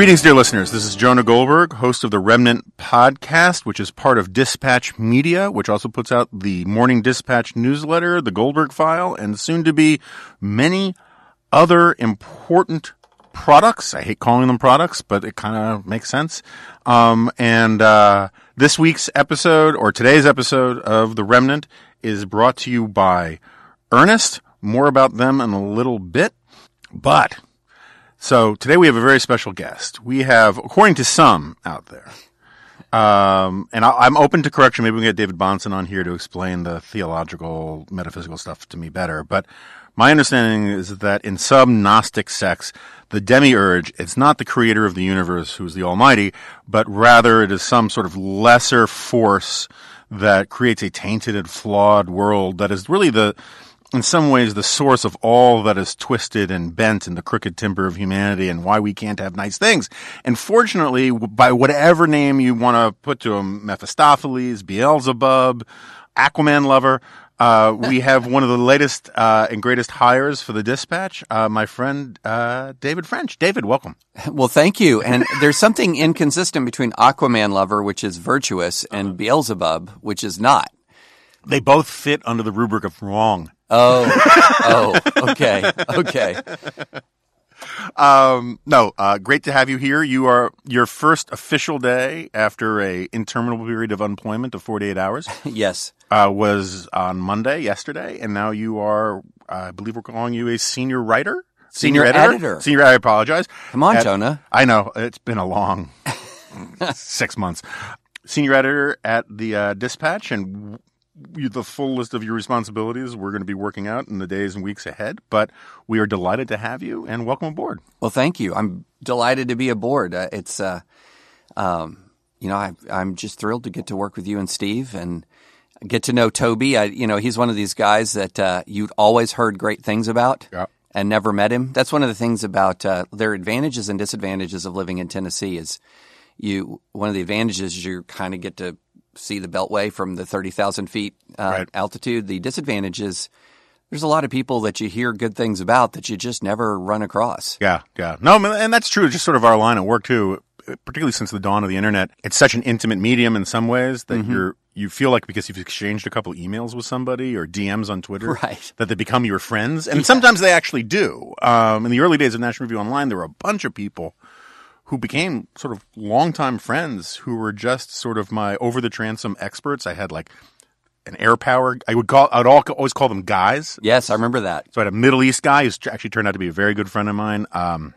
Greetings, dear listeners. This is Jonah Goldberg, host of the Remnant podcast, which is part of Dispatch Media, which also puts out the Morning Dispatch newsletter, the Goldberg File, and soon to be many other important products. I hate calling them products, but it kind of makes sense. Um, and uh, this week's episode, or today's episode of The Remnant, is brought to you by Earnest. More about them in a little bit. But so today we have a very special guest. We have, according to some out there, um, and I, am open to correction. Maybe we can get David Bahnsen on here to explain the theological, metaphysical stuff to me better. But my understanding is that in some Gnostic sects, the demiurge, it's not the creator of the universe who's the Almighty, but rather it is some sort of lesser force that creates a tainted and flawed world that is really the, in some ways the source of all that is twisted and bent in the crooked timber of humanity and why we can't have nice things. And fortunately, by whatever name you want to put to him, Mephistopheles, Beelzebub, Aquaman lover, uh, we have one of the latest uh, and greatest hires for the dispatch, uh, my friend uh, David French. David, welcome. Well, thank you. And there's something inconsistent between Aquaman lover, which is virtuous, and Beelzebub, which is not. They both fit under the rubric of wrong. Oh, oh, okay, okay. Um, no, uh, great to have you here. You are your first official day after a interminable period of unemployment of 48 hours. yes. Uh, was on Monday, yesterday, and now you are, I believe we're calling you a senior writer? Senior, editor? editor. Senior, I apologize. Come on, At- Jonah. I know, it's been a long six months. Senior editor at the uh, Dispatch, and the full list of your responsibilities we're going to be working out in the days and weeks ahead. But we are delighted to have you and welcome aboard. Well, thank you. I'm delighted to be aboard. Uh, it's, uh, um, you know, I, I'm just thrilled to get to work with you and Steve and get to know Toby. I, you know, he's one of these guys that uh, you'd always heard great things about. Yeah. And never met him. That's one of the things about uh, their advantages and disadvantages of living in Tennessee. Is you one of the advantages is you kind of get to see the Beltway from the thirty thousand feet uh, Right. altitude. The disadvantage is there's a lot of people that you hear good things about that you just never run across. Yeah, yeah. No, and that's true. Just sort of our line of work too, particularly since the dawn of the internet. It's such an intimate medium in some ways that you're you feel like because you've exchanged a couple emails with somebody or DMs on Twitter, Right. that they become your friends, and sometimes they actually do. Um, in the early days of National Review Online, there were a bunch of people who became sort of longtime friends who were just sort of my over the transom experts. I had like an air power. I would call. I'd all, always call them guys. Yes, I remember that. So I had a Middle East guy who actually turned out to be a very good friend of mine. Um,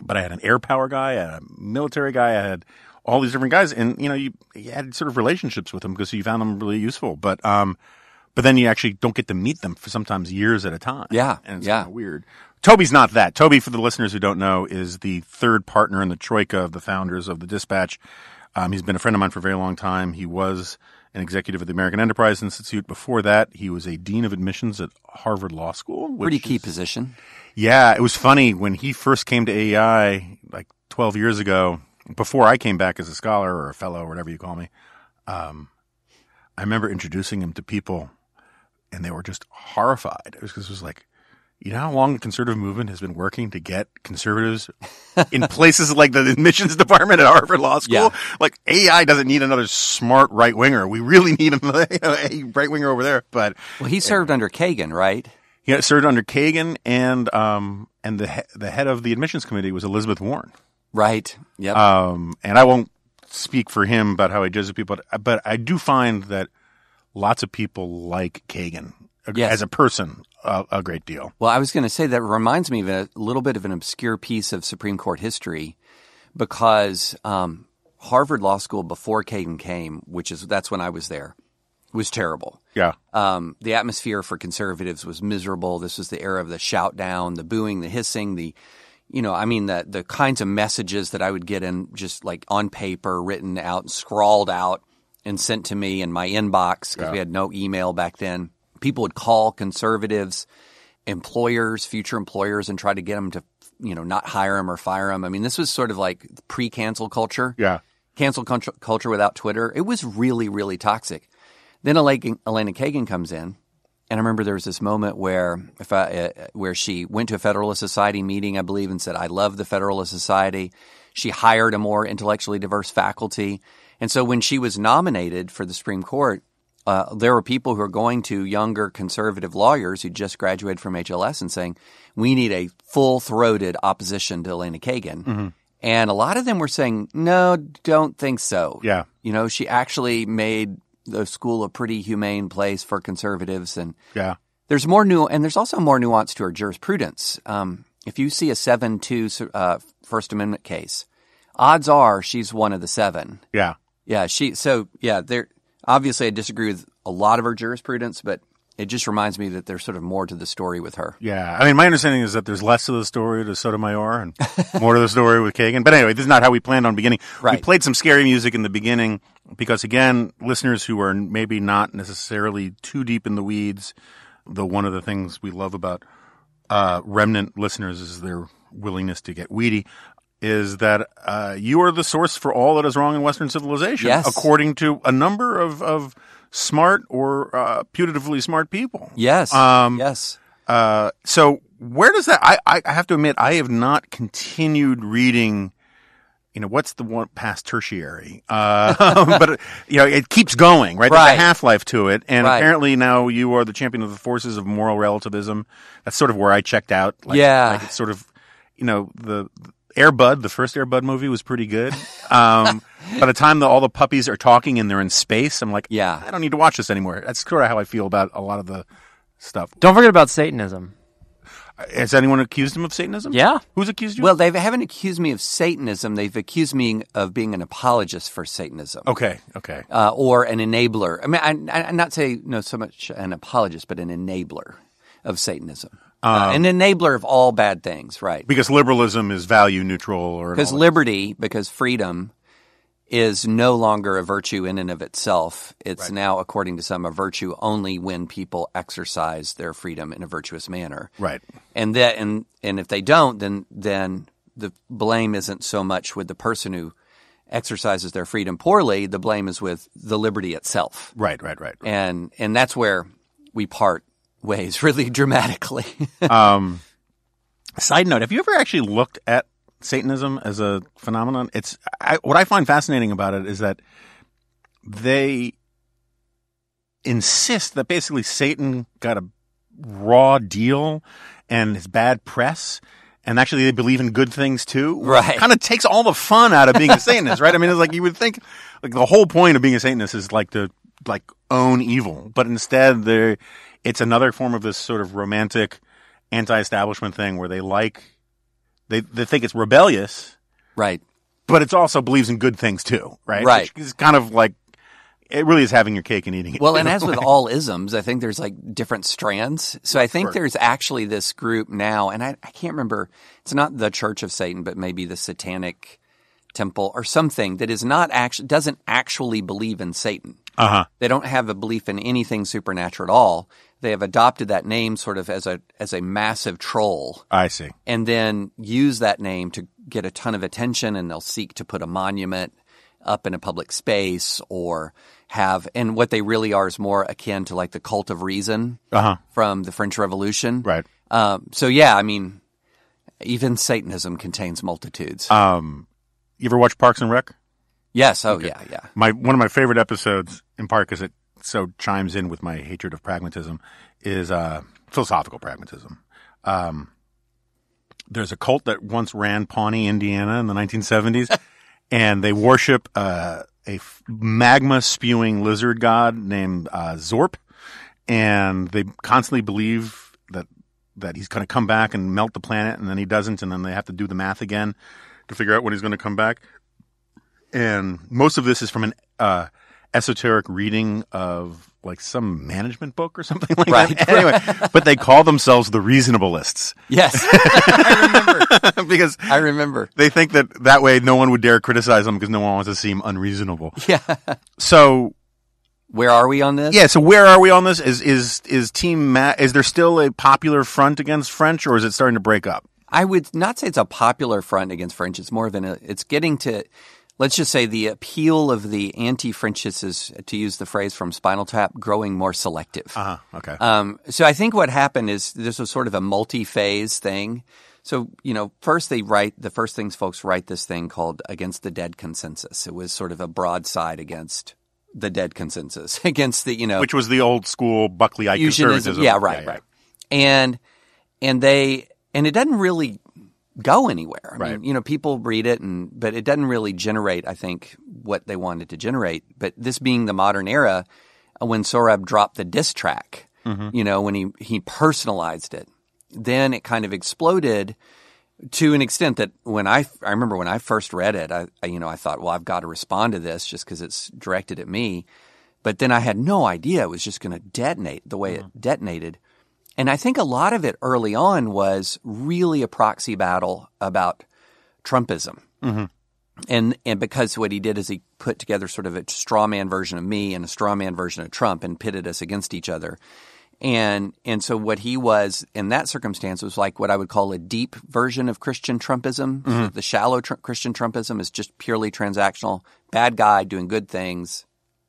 but I had an air power guy, I had a military guy, I had all these different guys, and you know, you, you had sort of relationships with them because you found them really useful. But um, but then you actually don't get to meet them for sometimes years at a time. Yeah, and it's yeah. weird. Toby's not that. Toby, for the listeners who don't know, is the third partner in the troika of the founders of the Dispatch. Um, he's been a friend of mine for a very long time. He was an executive at the American Enterprise Institute. Before that, he was a dean of admissions at Harvard Law School. which Pretty key is- position. yeah, it was funny when he first came to AEI like 12 years ago, before I came back as a scholar or a fellow or whatever you call me. Um, I remember introducing him to people and they were just horrified. It was, 'cause it was like, you know how long the conservative movement has been working to get conservatives in places like the admissions department at Harvard Law School? Yeah. Like AEI doesn't need another smart right winger. We really need a, a right winger over there. But Well, he served under Kagan, right? He served under Kagan, and um, and the he- the head of the admissions committee was Elizabeth Warren. Right. Yep. Um, and I won't speak for him about how he judges people, but, but I do find that lots of people like Kagan uh, Yes. as a person a, a great deal. Well, I was going to say that reminds me of a little bit of an obscure piece of Supreme Court history because um, Harvard Law School before Kagan came, which is that's when I was there, was terrible. Yeah. Um, the atmosphere for conservatives was miserable. This was the era of the shout down, the booing, the hissing, the you know, I mean the the kinds of messages that I would get in just like on paper, written out, scrawled out, and sent to me in my inbox because we had no email back then. People would call conservatives, employers, future employers, and try to get them to you know not hire them or fire them. I mean, this was sort of like pre-cancel culture Yeah. cancel culture, without Twitter. It was really, really toxic. Then Elena, Elena Kagan comes in, and I remember there was this moment where if I, uh, where she went to a Federalist Society meeting, I believe, and said, "I love the Federalist Society." She hired a more intellectually diverse faculty, and so when she was nominated for the Supreme Court, uh, there were people who are going to younger conservative lawyers who just graduated from HLS and saying, "We need a full-throated opposition to Elena Kagan." And a lot of them were saying, "No, don't think so." Yeah. You know, she actually made the school a pretty humane place for conservatives, and Yeah. there's more new, and there's also more nuance to her jurisprudence. Um, if you see a seven-two uh, First Amendment case, odds are she's one of the seven. Yeah. Yeah, she. So yeah, there. Obviously, I disagree with a lot of her jurisprudence, but it just reminds me that there's sort of more to the story with her. Yeah. I mean, my understanding is that there's less of the story to Sotomayor and more to the story with Kagan. But anyway, this is not how we planned on beginning. We played some scary music in the beginning because, again, listeners who are maybe not necessarily too deep in the weeds, though one of the things we love about uh, remnant listeners is their willingness to get weedy. Is that uh, you are the source for all that is wrong in Western civilization, Yes. according to a number of, of smart or uh, putatively smart people. Yes. Um, yes. Uh, so where does that? I, I have to admit, I have not continued reading. You know, what's the one past tertiary? Uh, but you know, it keeps going, right? There's Right. a half life to it, and Right. apparently now you are the champion of the forces of moral relativism. That's sort of where I checked out. Like, Yeah. like it's sort of, you know, the, the Air Bud, the first Air Bud movie was pretty good. Um, by the time the, all the puppies are talking and they're in space, I'm like, Yeah. I don't need to watch this anymore. That's sort of how I feel about a lot of the stuff. Don't forget about Satanism. Has anyone accused him of Satanism? Yeah. Who's accused you? Well, they haven't accused me of Satanism. They've accused me of being an apologist for Satanism. okay, okay. uh, or an enabler. I mean, I, I'm not saying no so much an apologist, but an enabler of Satanism, uh, an enabler of all bad things, right? Because liberalism is value neutral, or Because liberty, because freedom is no longer a virtue in and of itself. It's now, according to some, a virtue only when people exercise their freedom in a virtuous manner. right, And that, and and if they don't, then then the blame isn't so much with the person who exercises their freedom poorly. The blame is with the liberty itself. right, right, right. and and that's where we part ways really dramatically. Um, side note: Have you ever actually looked at Satanism as a phenomenon? It's I, what I find fascinating about it is that they insist that basically Satan got a raw deal and his bad press. And actually, they believe in good things too. Right. Kind of takes all the fun out of being a Satanist, right? I mean, it's like you would think, like the whole point of being a Satanist is like to like own evil, but instead, there, it's another form of this sort of romantic anti-establishment thing where they like, they they think it's rebellious, right. but it's also believes in good things too, right? Right. Which is kind of like it really is having your cake and eating it. Well, and as with all isms, I think there's like different strands. So I think Sure. there's actually this group now, and I, I can't remember. It's not the Church of Satan, but maybe the Satanic Temple or something that is not actually doesn't actually believe in Satan. uh huh, They don't have a belief in anything supernatural at all. They have adopted that name sort of as a as a massive troll. I see. and then use that name to get a ton of attention and they'll seek to put a monument up in a public space or have and what they really are is more akin to like the cult of reason Uh huh, from the French Revolution. right. Um, so yeah, I mean, even Satanism contains multitudes. Um, you ever watch Parks and Rec? yes. Oh yeah. Yeah. my one of my favorite episodes, in part is it so chimes in with my hatred of pragmatism, is uh, philosophical pragmatism. Um, there's a cult that once ran Pawnee, Indiana, in the 1970s, and they worship uh, a magma spewing lizard god named uh, Zorp, and they constantly believe that that he's going to come back and melt the planet, and then he doesn't, and then they have to do the math again to figure out when he's going to come back. And most of this is from an uh, esoteric reading of like some management book or something like Right, that. Anyway, but they call themselves the reasonableists Yes, I remember. because I remember. they think that that way no one would dare criticize them because no one wants to seem unreasonable. Yeah. So Where are we on this? yeah, so where are we on this? Is is is Team Matt? Is there still a popular front against French, or is it starting to break up? I would not say it's a popular front against French. It's more of an, it's getting to, let's just say the appeal of the anti-Frenchists is, to use the phrase from Spinal Tap, growing more selective. Uh huh. Okay. Um, so I think what happened is this was sort of a multi-phase thing. So, you know, first they write, the first things folks write this thing called Against the Dead Consensus. It was sort of a broadside against the dead consensus, against the, you know, Which was the old school Buckleyite conservatism. yeah, right, right. And and they and it doesn't really go anywhere. I Right. mean, you know, people read it and but it doesn't really generate, I think, what they wanted to generate. But this being the modern era, uh, when Sohrab dropped the diss track, Mm-hmm. you know, when he he personalized it, then it kind of exploded to an extent that when I I remember when I first read it, I, I you know I thought, well, I've got to respond to this just because it's directed at me. But then I had no idea it was just going to detonate the way it detonated. And I think a lot of it early on was really a proxy battle about Trumpism. Mm-hmm. And and because what he did is he put together sort of a straw man version of me and a straw man version of Trump and pitted us against each other. And and so what he was in that circumstance was like what I would call a deep version of Christian Trumpism. So the shallow tr- Christian Trumpism is just purely transactional, bad guy doing good things.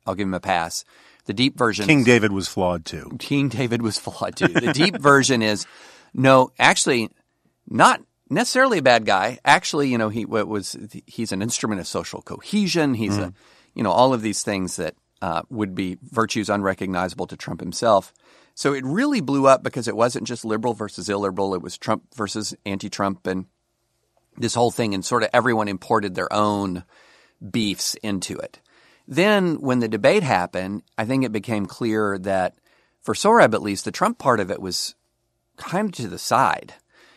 I'll give him a pass. The deep version King David was flawed too. King David was flawed too. The deep version is no, actually, not necessarily a bad guy. Actually, you know, he what was he's an instrument of social cohesion. He's a, you know, all of these things that uh, would be virtues unrecognizable to Trump himself. So it really blew up because it wasn't just liberal versus illiberal. It was Trump versus anti-Trump and this whole thing, and sort of everyone imported their own beefs into it. Then, when the debate happened, I think it became clear that for Sohrab at least, the Trump part of it was kind of to the side.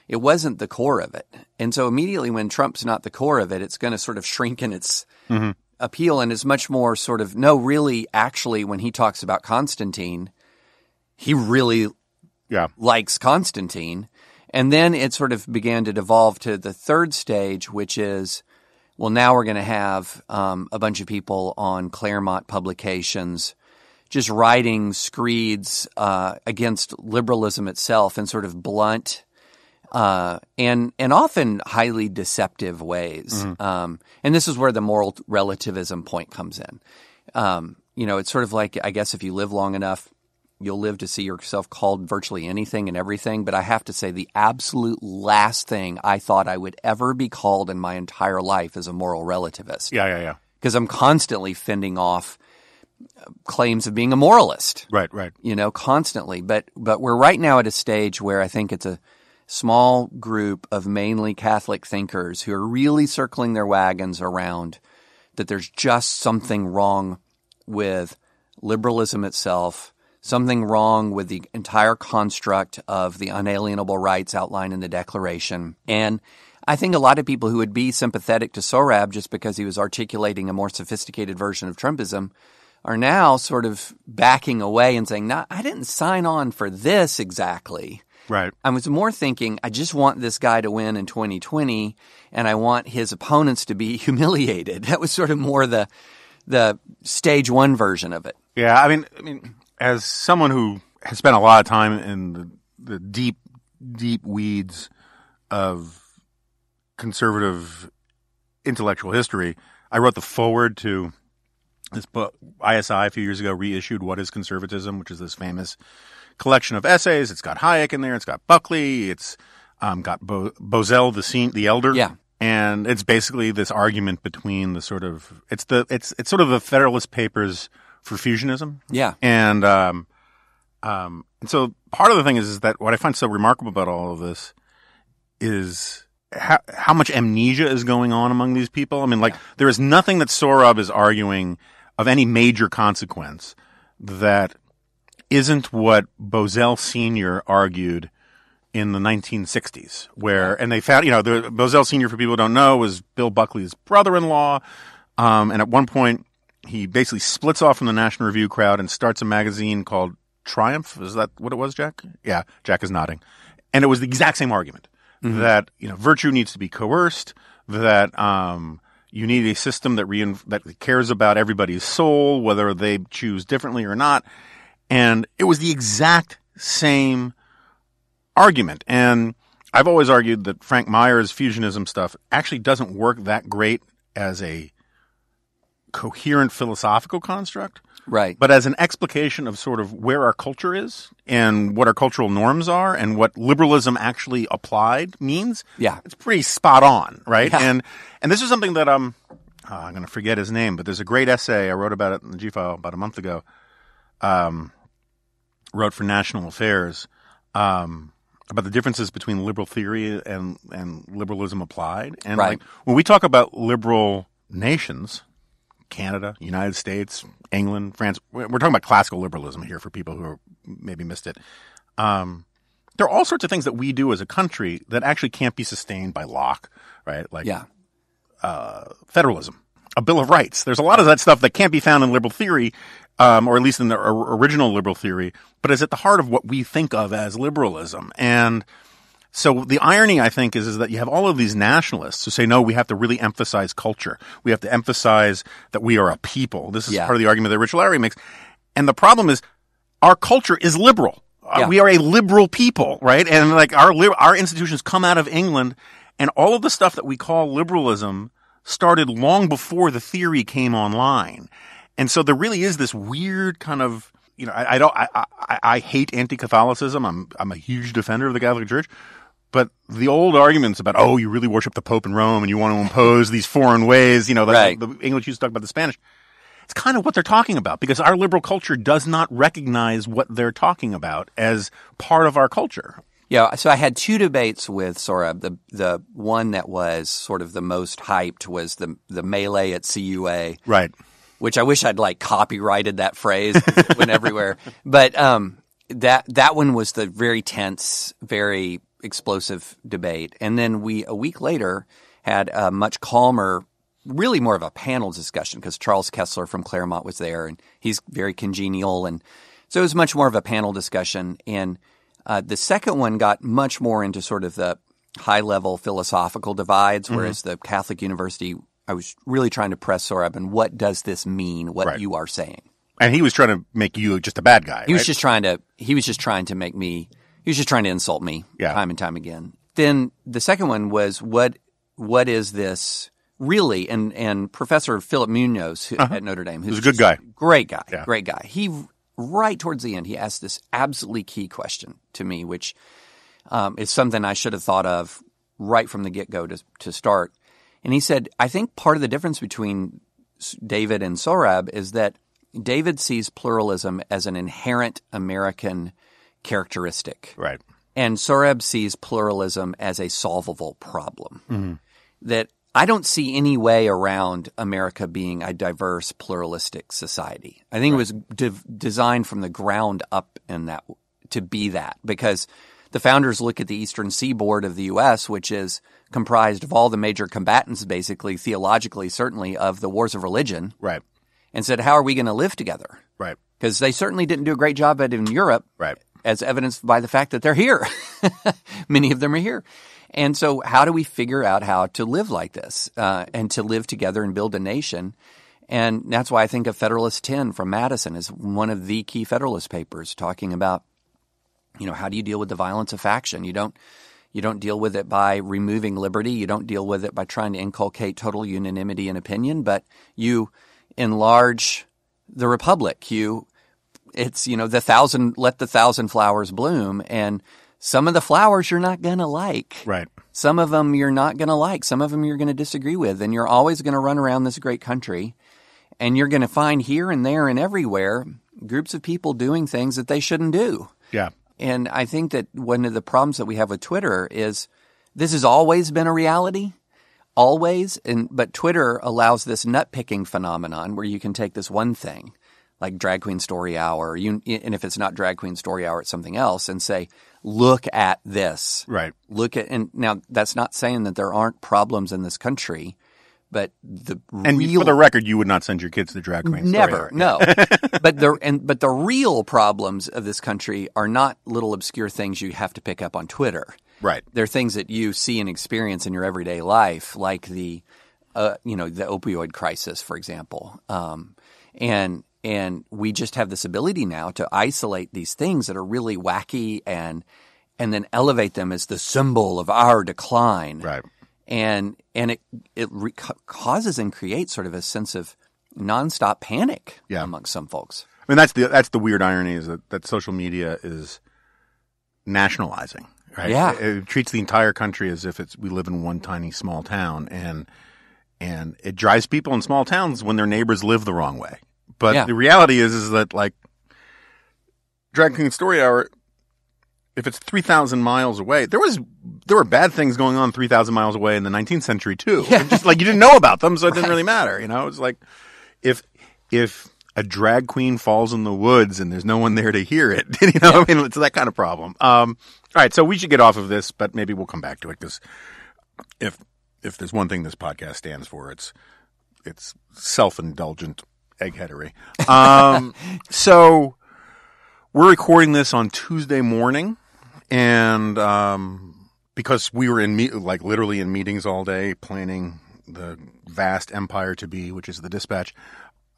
It wasn't the core of it. And so immediately when Trump's not the core of it, it's going to sort of shrink in its mm-hmm. appeal and is much more sort of, no, really, actually, when he talks about Constantine, he really Yeah. likes Constantine. And then it sort of began to devolve to the third stage, which is, well, now we're going to have um, a bunch of people on Claremont publications just writing screeds uh, against liberalism itself in sort of blunt uh, and and often highly deceptive ways. Um, and this is where the moral relativism point comes in. Um, you know, it's sort of like I guess if you live long enough, you'll live to see yourself called virtually anything and everything. But I have to say, the absolute last thing I thought I would ever be called in my entire life is a moral relativist Yeah. Yeah. Yeah. because I'm constantly fending off uh, claims of being a moralist Right. Right. you know, constantly. But but we're right now at a stage where I think it's a small group of mainly Catholic thinkers who are really circling their wagons around that there's just something wrong with liberalism itself, something wrong with the entire construct of the unalienable rights outlined in the Declaration. And I think a lot of people who would be sympathetic to Sohrab just because he was articulating a more sophisticated version of Trumpism are now sort of backing away and saying, "No, I didn't sign on for this exactly." Right. I was more thinking, I just want this guy to win in 2020, and I want his opponents to be humiliated. That was sort of more the the stage one version of it. Yeah, I mean, I mean, as someone who has spent a lot of time in the, the deep, deep weeds of conservative intellectual history, I wrote the foreword to this book. ISI a few years ago reissued "What Is Conservatism," which is this famous collection of essays. It's got Hayek in there. It's got Buckley. It's um, got Bo- Bozell, the scene, the elder. Yeah. and it's basically this argument between the sort of it's the it's it's sort of the Federalist Papers for fusionism. Yeah. And um, um, and so part of the thing is, is that what I find so remarkable about all of this is how, how much amnesia is going on among these people. I mean, like, there is nothing that Sohrab is arguing of any major consequence that isn't what Bozell Sr. argued in the 1960s, where, and they found, you know, the Bozell Sr., for people who don't know, was Bill Buckley's brother-in-law. Um, and at one point, he basically splits off from the National Review crowd and starts a magazine called Triumph. Is that what it was, Jack? Yeah, Jack is nodding. And it was the exact same argument that, you know, virtue needs to be coerced, that, um, you need a system that rein- that cares about everybody's soul, whether they choose differently or not. And it was the exact same argument. And I've always argued that Frank Meyer's fusionism stuff actually doesn't work that great as a coherent philosophical construct. Right. But as an explication of sort of where our culture is and what our cultural norms are and what liberalism actually applied means, Yeah. it's pretty spot on, right? Yeah. And and this is something that um uh, I'm going to forget his name, but there's a great essay I wrote about it in the G file about a month ago. Um, wrote for National Affairs um, about the differences between liberal theory and and liberalism applied. And Right. like when we talk about liberal nations, Canada, United States, England, France. We're talking about classical liberalism here for people who maybe missed it. Um, there are all sorts of things that we do as a country that actually can't be sustained by Locke, right? Like Yeah. federalism, a Bill of Rights. There's a lot of that stuff that can't be found in liberal theory, um, or at least in the or- original liberal theory, but is at the heart of what we think of as liberalism. And so the irony, I think, is, is that you have all of these nationalists who say, no, we have to really emphasize culture. We have to emphasize that we are a people. This is Yeah. part of the argument that Rich Lowry makes. And the problem is our culture is liberal. Uh, Yeah. We are a liberal people, right? And like our, our institutions come out of England and all of the stuff that we call liberalism started long before the theory came online. And so there really is this weird kind of, you know, I, I don't, I, I, I hate anti-Catholicism. I'm, I'm a huge defender of the Catholic Church. But the old arguments about, oh, you really worship the Pope in Rome and you want to impose these foreign ways, you know, the, Right. the English used to talk about the Spanish. It's kind of what they're talking about because our liberal culture does not recognize what they're talking about as part of our culture. Yeah, so I had two debates with Sohrab. The the one that was sort of the most hyped was the the melee at CUA, Right. which I wish I'd like copyrighted that phrase it went everywhere. But um, that that one was the very tense, very explosive debate, and then we a week later had a much calmer. Really, more of a panel discussion because Charles Kesler from Claremont was there, and he's very congenial, and so it was much more of a panel discussion. And uh, the second one got much more into sort of the high level philosophical divides, Mm-hmm. whereas the Catholic University, I was really trying to press Sohrab and what does this mean, what Right. you are saying. And he was trying to make you just a bad guy. He was just trying to, he was just trying to make me, he was just trying to insult me Yeah. time and time again. Then the second one was what, what is this really? And, and Professor Philip Munoz who, at Notre Dame, who's Uh-huh. a good guy. Great guy. Yeah. Great guy. He, right towards the end, he asked this absolutely key question to me, which um, is something I should have thought of right from the get go to, to start. And he said, I think part of the difference between David and Sohrab is that David sees pluralism as an inherent American characteristic. Right. And Sohrab sees pluralism as a solvable problem. Mm-hmm. That I don't see any way around America being a diverse, pluralistic society. I think it was de- designed from the ground up in that to be that because the founders look at the eastern seaboard of the U.S., which is comprised of all the major combatants, basically theologically, certainly of the wars of religion, Right. and said, "How are we going to live together?" Right. Because they certainly didn't do a great job at it in Europe Right. As evidenced by the fact that they're here. Many of them are here. And so, how do we figure out how to live like this uh, and to live together and build a nation? And that's why I think of Federalist 10 from Madison is one of the key Federalist papers talking about, you know, how do you deal with the violence of faction? You don't, you don't deal with it by removing liberty. You don't deal with it by trying to inculcate total unanimity in opinion, but you enlarge the republic. You it's you know the thousand let the thousand flowers bloom and some of the flowers you're not going to like Right. some of them you're not going to like some of them you're going to disagree with and you're always going to run around this great country and you're going to find here and there and everywhere groups of people doing things that they shouldn't do Yeah. and I think that one of the problems that we have with Twitter is this has always been a reality, always. And but Twitter allows this nut picking phenomenon where you can take this one thing, like Drag Queen Story Hour, you, and if it's not Drag Queen Story Hour, it's something else, and say, look at this, Right. look at. And now that's not saying that there aren't problems in this country, but the And real for the record, you would not send your kids to drag queen. Story Never, no. but the and but the real problems of this country are not little obscure things you have to pick up on Twitter. Right. They're things that you see and experience in your everyday life, like the, uh, you know, the opioid crisis, for example. Um, and and we just have this ability now to isolate these things that are really wacky and and then elevate them as the symbol of our decline Right. and and it it re- causes and creates sort of a sense of nonstop panic Yeah. among some folks. I mean, that's the that's the weird irony is that, that social media is nationalizing. Right? Yeah. It, it treats the entire country as if it's we live in one tiny small town, and and it drives people in small towns when their neighbors live the wrong way. But Yeah. the reality is is that like Drag Queen Story Hour, if it's three thousand miles away, there was there were bad things going on three thousand miles away in the nineteenth century too. Yeah. Just like you didn't know about them, so it didn't really matter. You know, it's like if if a drag queen falls in the woods and there's no one there to hear it, you know, I mean, it's that kind of problem. Um, all right, so we should get off of this, but maybe we'll come back to it because if if there's one thing this podcast stands for, it's it's self indulgent eggheadery. Um, so we're recording this on Tuesday morning, and um, because we were in me- like literally in meetings all day planning the vast empire to be, which is the dispatch.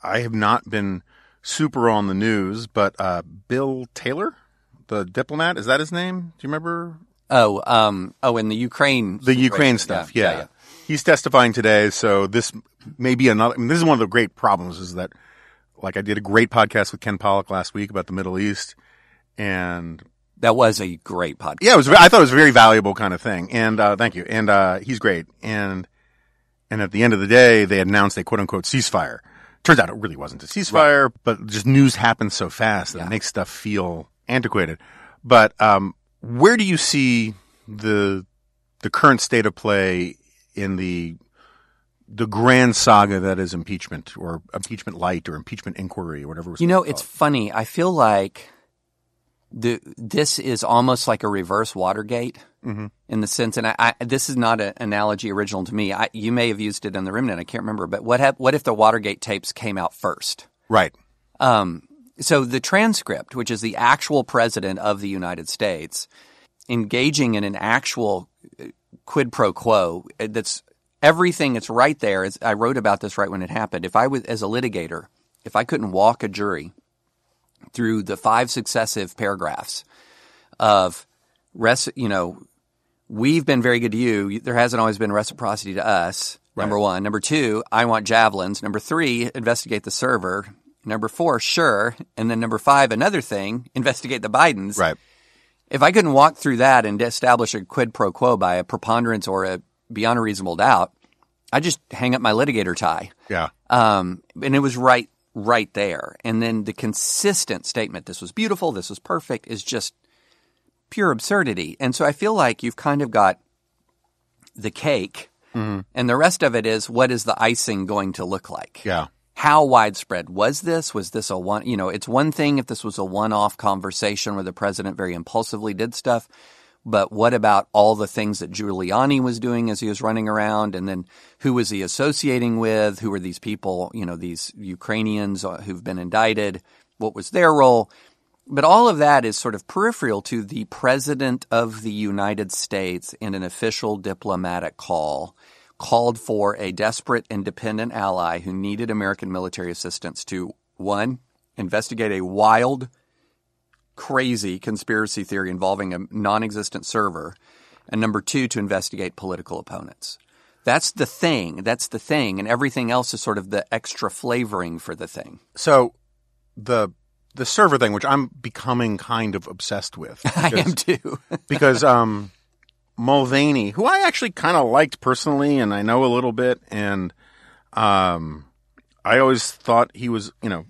I have not been super on the news, but uh, Bill Taylor, the diplomat, is that his name? Do you remember Oh, um, oh, in the Ukraine, the. Ukraine stuff? Yeah, he's testifying today, so this may be another. I mean, this is one of the great problems is that, like, I did a great podcast with Ken Pollack last week about the Middle East, and that was a great podcast. yeah, it was. I thought it was a very valuable kind of thing, and uh, thank you. And uh, he's great. And and at the end of the day, they announced a quote unquote ceasefire. Turns out it really wasn't a ceasefire, but just news happens so fast that Yeah. it makes stuff feel antiquated. But um, where do you see the the current state of play in the the grand saga that is impeachment or impeachment light or impeachment inquiry or whatever? You know, it's call funny. I feel like the this is almost like a reverse Watergate Mhm. in the sense, and I, I this is not an analogy original to me. I, you may have used it in the Remnant. I can't remember, but what hap- what if the Watergate tapes came out first? right. Um, so the transcript, which is the actual president of the United States, engaging in an actual quid pro quo, uh, that's everything that's right there. Is, I wrote about this right when it happened. If I was, as a litigator, if I couldn't walk a jury through the five successive paragraphs of, res, you know, we've been very good to you. There hasn't always been reciprocity to us. Number one. Number two, I want javelins. Number three, investigate the server. Number four, sure. And then number five, another thing, investigate the Bidens. Right. If I couldn't walk through that and establish a quid pro quo by a preponderance or a beyond a reasonable doubt, I just hang up my litigator tie. Yeah. Um, and it was right, right there. And then the consistent statement, this was beautiful, this was perfect, is just pure absurdity. And so I feel like you've kind of got the cake, and the rest of it is what is the icing going to look like? Yeah. How widespread was this? Was this a one, you know, it's one thing if this was a one off conversation where the president very impulsively did stuff. But what about all the things that Giuliani was doing as he was running around? And then who was he associating with? Who were these people, you know, these Ukrainians uh, who've been indicted? What was their role? But all of that is sort of peripheral to the president of the United States in an official diplomatic call called for a desperate independent ally who needed American military assistance to one, investigate a wild, crazy conspiracy theory involving a non existent server, and number two, to investigate political opponents. That's the thing. That's the thing. And everything else is sort of the extra flavoring for the thing. So the the server thing, which I'm becoming kind of obsessed with, I because- am too. because um, Mulvaney, who I actually kind of liked personally, and I know a little bit, and um, I always thought he was, you know,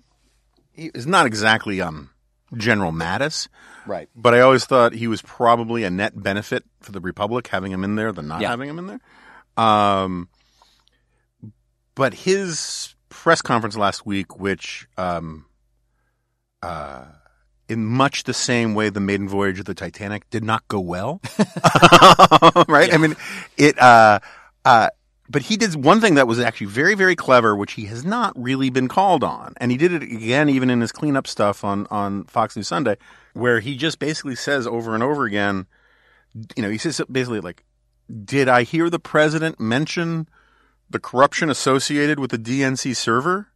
he is not exactly um General Mattis. Right. But I always thought he was probably a net benefit for the Republic having him in there than not Yeah. having him in there. Um, but his press conference last week, which, um, uh, in much the same way the maiden voyage of the Titanic did not go well, right? I mean, it, uh, uh, but he did one thing that was actually very, very clever, which he has not really been called on. And he did it again, even in his cleanup stuff on, on Fox News Sunday, where he just basically says over and over again, you know, he says basically like, did I hear the president mention the corruption associated with the DNC server?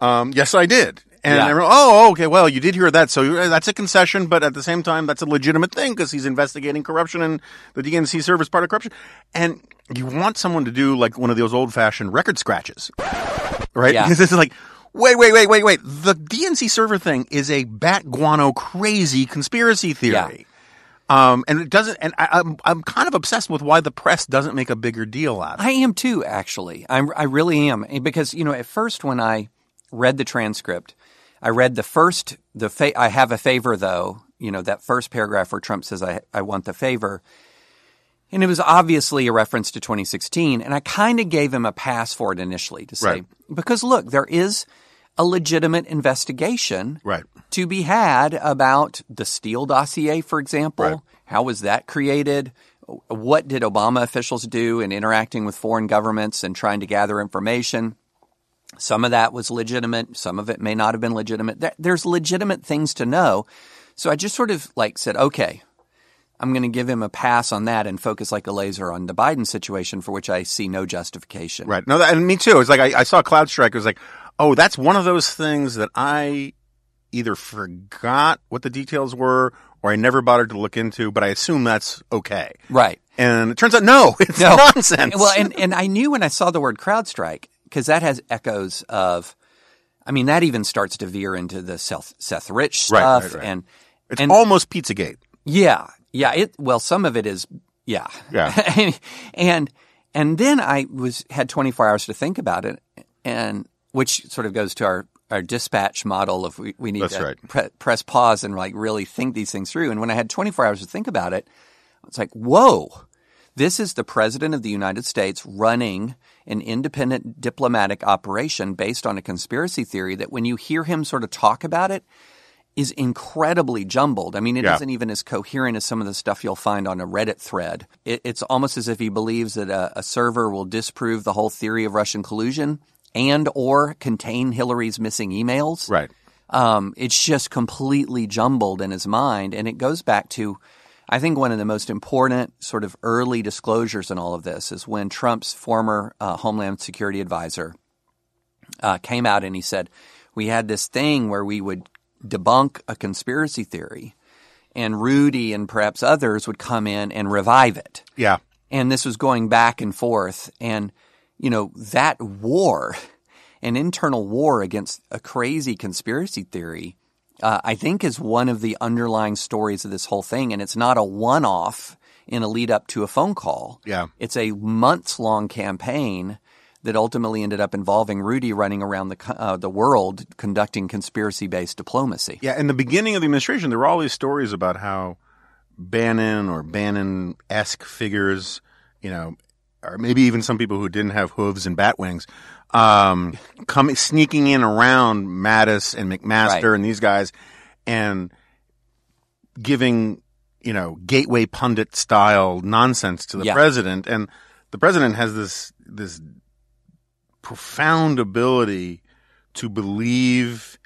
Um, yes, I did. And Yeah. everyone, oh, okay, well, you did hear that, so that's a concession, but at the same time, that's a legitimate thing because he's investigating corruption and the DNC server is part of corruption. And you want someone to do like one of those old fashioned record scratches, right? Yeah. Because this is like, wait, wait, wait, wait, wait. The DNC server thing is a bat guano crazy conspiracy theory. Um, and it doesn't, and I, I'm, I'm kind of obsessed with why the press doesn't make a bigger deal out of it. I am too, actually. I'm, I really am. Because, you know, at first when I read the transcript, I read the first, the fa- I have a favor though, you know, that first paragraph where Trump says, I, I want the favor. And it was obviously a reference to 2016. And I kind of gave him a pass for it initially to say, Right. because look, there is a legitimate investigation Right. to be had about the Steele dossier, for example. Right. How was that created? What did Obama officials do in interacting with foreign governments and trying to gather information? Some of that was legitimate. Some of it may not have been legitimate. There- There's legitimate things to know. So I just sort of like said, okay, I'm going to give him a pass on that and focus like a laser on the Biden situation for which I see no justification. Right. No, that, and me too. It's like I, I saw CrowdStrike. It was like, oh, that's one of those things that I either forgot what the details were or I never bothered to look into, but I assume that's okay. Right. And it turns out, no, it's No. nonsense. Well, and, and I knew when I saw the word CrowdStrike because that has echoes of, I mean, that even starts to veer into the Seth, Seth Rich Right, stuff, right, right. and it's and- almost Pizzagate. yeah, yeah. It well, some of it is, yeah, Yeah. and and then I was had 24 hours to think about it, and which sort of goes to our our dispatch model of we, we need That's to right. pre- press pause and like really think these things through. And when I had 24 hours to think about it, it's like, whoa, this is the president of the United States running an independent diplomatic operation based on a conspiracy theory that when you hear him sort of talk about it is incredibly jumbled. I mean, it Yeah. not even as coherent as some of the stuff you'll find on a Reddit thread. It, it's almost as if he believes that a, a server will disprove the whole theory of Russian collusion and or contain Hillary's missing emails. Right. Um, it's just completely jumbled in his mind. And it goes back to, I think, one of the most important sort of early disclosures in all of this is when Trump's former uh, Homeland Security advisor uh, came out and he said, We had this thing where we would debunk a conspiracy theory, and Rudy and perhaps others would come in and revive it Yeah. and this was going back and forth and you know that war an internal war against a crazy conspiracy theory uh, i think is one of the underlying stories of this whole thing and it's not a one-off in a lead up to a phone call Yeah. it's a months long campaign that ultimately ended up involving Rudy running around the uh, the world conducting conspiracy based diplomacy. Yeah. In the beginning of the administration, there were all these stories about how Bannon or Bannon esque figures, you know, or maybe even some people who didn't have hooves and bat wings, um, coming sneaking in around Mattis and McMaster Right. and these guys, and giving you know gateway pundit style nonsense to the Yeah. president. And the president has this this profound ability to believe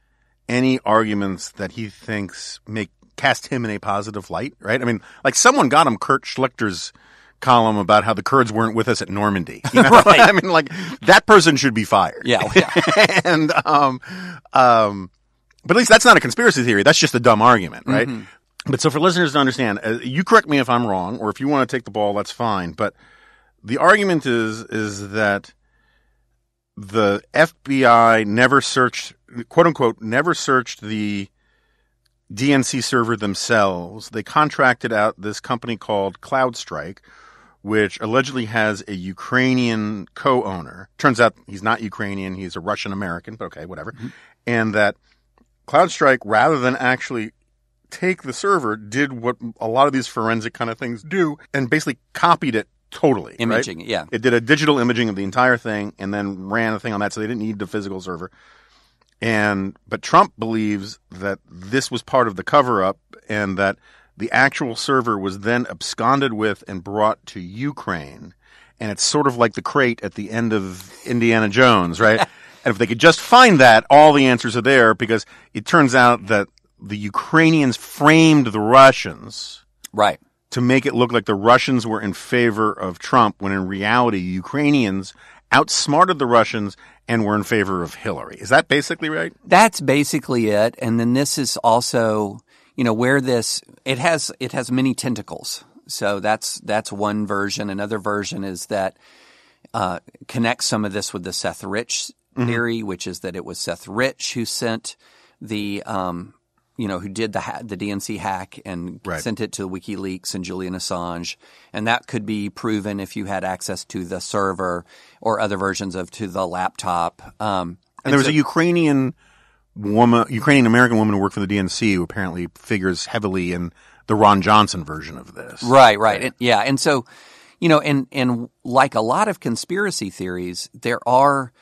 any arguments that he thinks make cast him in a positive light, right? I mean, like someone got him Kurt Schlichter's column about how the Kurds weren't with us at Normandy. You know? Right. I mean, like that person should be fired. Yeah, yeah. and um, um, but at least that's not a conspiracy theory. That's just a dumb argument, right? But so for listeners to understand, uh, you correct me if I'm wrong, or if you want to take the ball, that's fine. But the argument is is that the FBI never searched, quote unquote, never searched the DNC server themselves. They contracted out this company called CrowdStrike, which allegedly has a Ukrainian co-owner. Turns out he's not Ukrainian; he's a Russian American. But okay, whatever. Mm-hmm. And that CrowdStrike, rather than actually take the server, did what a lot of these forensic kind of things do, and basically copied it totally. right? Imaging, yeah. It did a digital imaging of the entire thing and then ran a thing on that, so they didn't need the physical server. And but Trump believes that this was part of the cover up and that the actual server was then absconded with and brought to Ukraine. And it's sort of like the crate at the end of Indiana Jones, right? and if they could just find that, all the answers are there because it turns out that the Ukrainians framed the Russians Right. to make it look like the Russians were in favor of Trump when in reality Ukrainians outsmarted the Russians and were in favor of Hillary. Is that basically right? That's basically it. And then this is also, you know, where this it has it has many tentacles. So that's that's one version. Another version is that uh, connects some of this with the Seth Rich theory, which is that it was Seth Rich who sent the um, you know, who did the ha- the DNC hack and Right. sent it to WikiLeaks and Julian Assange, and that could be proven if you had access to the server or other versions of to the laptop. Um, And there was so- a Ukrainian woman, Ukrainian American woman who worked for the DNC who apparently figures heavily in the Ron Johnson version of this. Right, right. And, yeah. And so, you know, and, and like a lot of conspiracy theories, there are,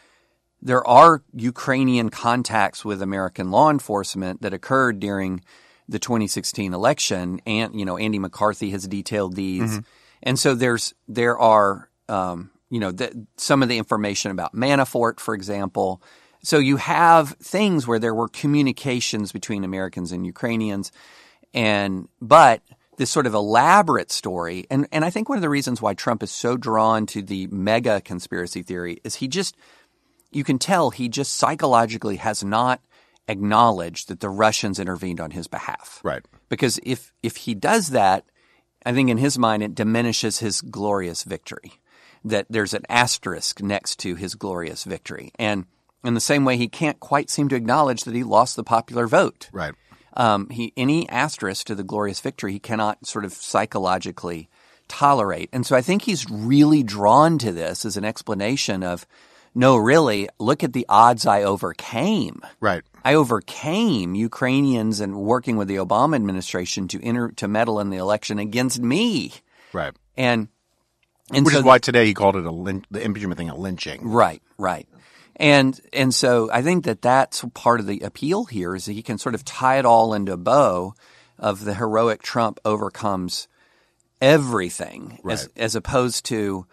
there are Ukrainian contacts with American law enforcement that occurred during the 2016 election. And, you know, Andy McCarthy has detailed these. And so there's, there are, um, you know, the, some of the information about Manafort, for example. So you have things where there were communications between Americans and Ukrainians and but this sort of elaborate story and and I think one of the reasons why Trump is so drawn to the mega conspiracy theory is he just you can tell he just psychologically has not acknowledged that the Russians intervened on his behalf. Right. Because if if he does that, I think in his mind it diminishes his glorious victory. That there's an asterisk next to his glorious victory. And in the same way he can't quite seem to acknowledge that he lost the popular vote Right. um, he any asterisk to the glorious victory he cannot sort of psychologically tolerate, and so I think he's really drawn to this as an explanation of, no, really, look at the odds I overcame. Right. I overcame Ukrainians and working with the Obama administration to enter to meddle in the election against me, Right. and and Which so is why today he called it a lyn- the impeachment thing a lynching. Right, right. And and so I think that that's part of the appeal here is that he can sort of tie it all into a bow of the heroic Trump overcomes everything as as opposed to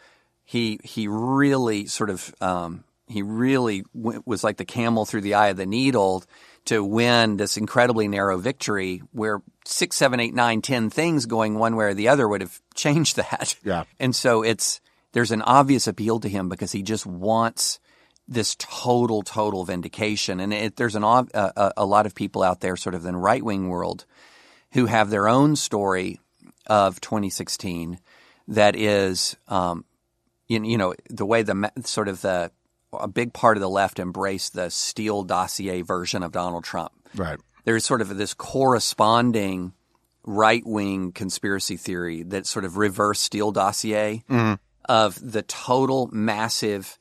he he really sort of um, he really w- was like the camel through the eye of the needle to win this incredibly narrow victory where six, seven, eight, nine, ten things going one way or the other would have changed that. Yeah. And so it's there's an obvious appeal to him because he just wants this total, total vindication. And it, there's an a, a- lot of people out there, sort of in the right wing world, who have their own story of 2016 that is, um, you, you know, the way the sort of the a big part of the left embraced the Steele dossier version of Donald Trump Right. there's sort of this corresponding right wing conspiracy theory that sort of reverse Steele dossier of the total massive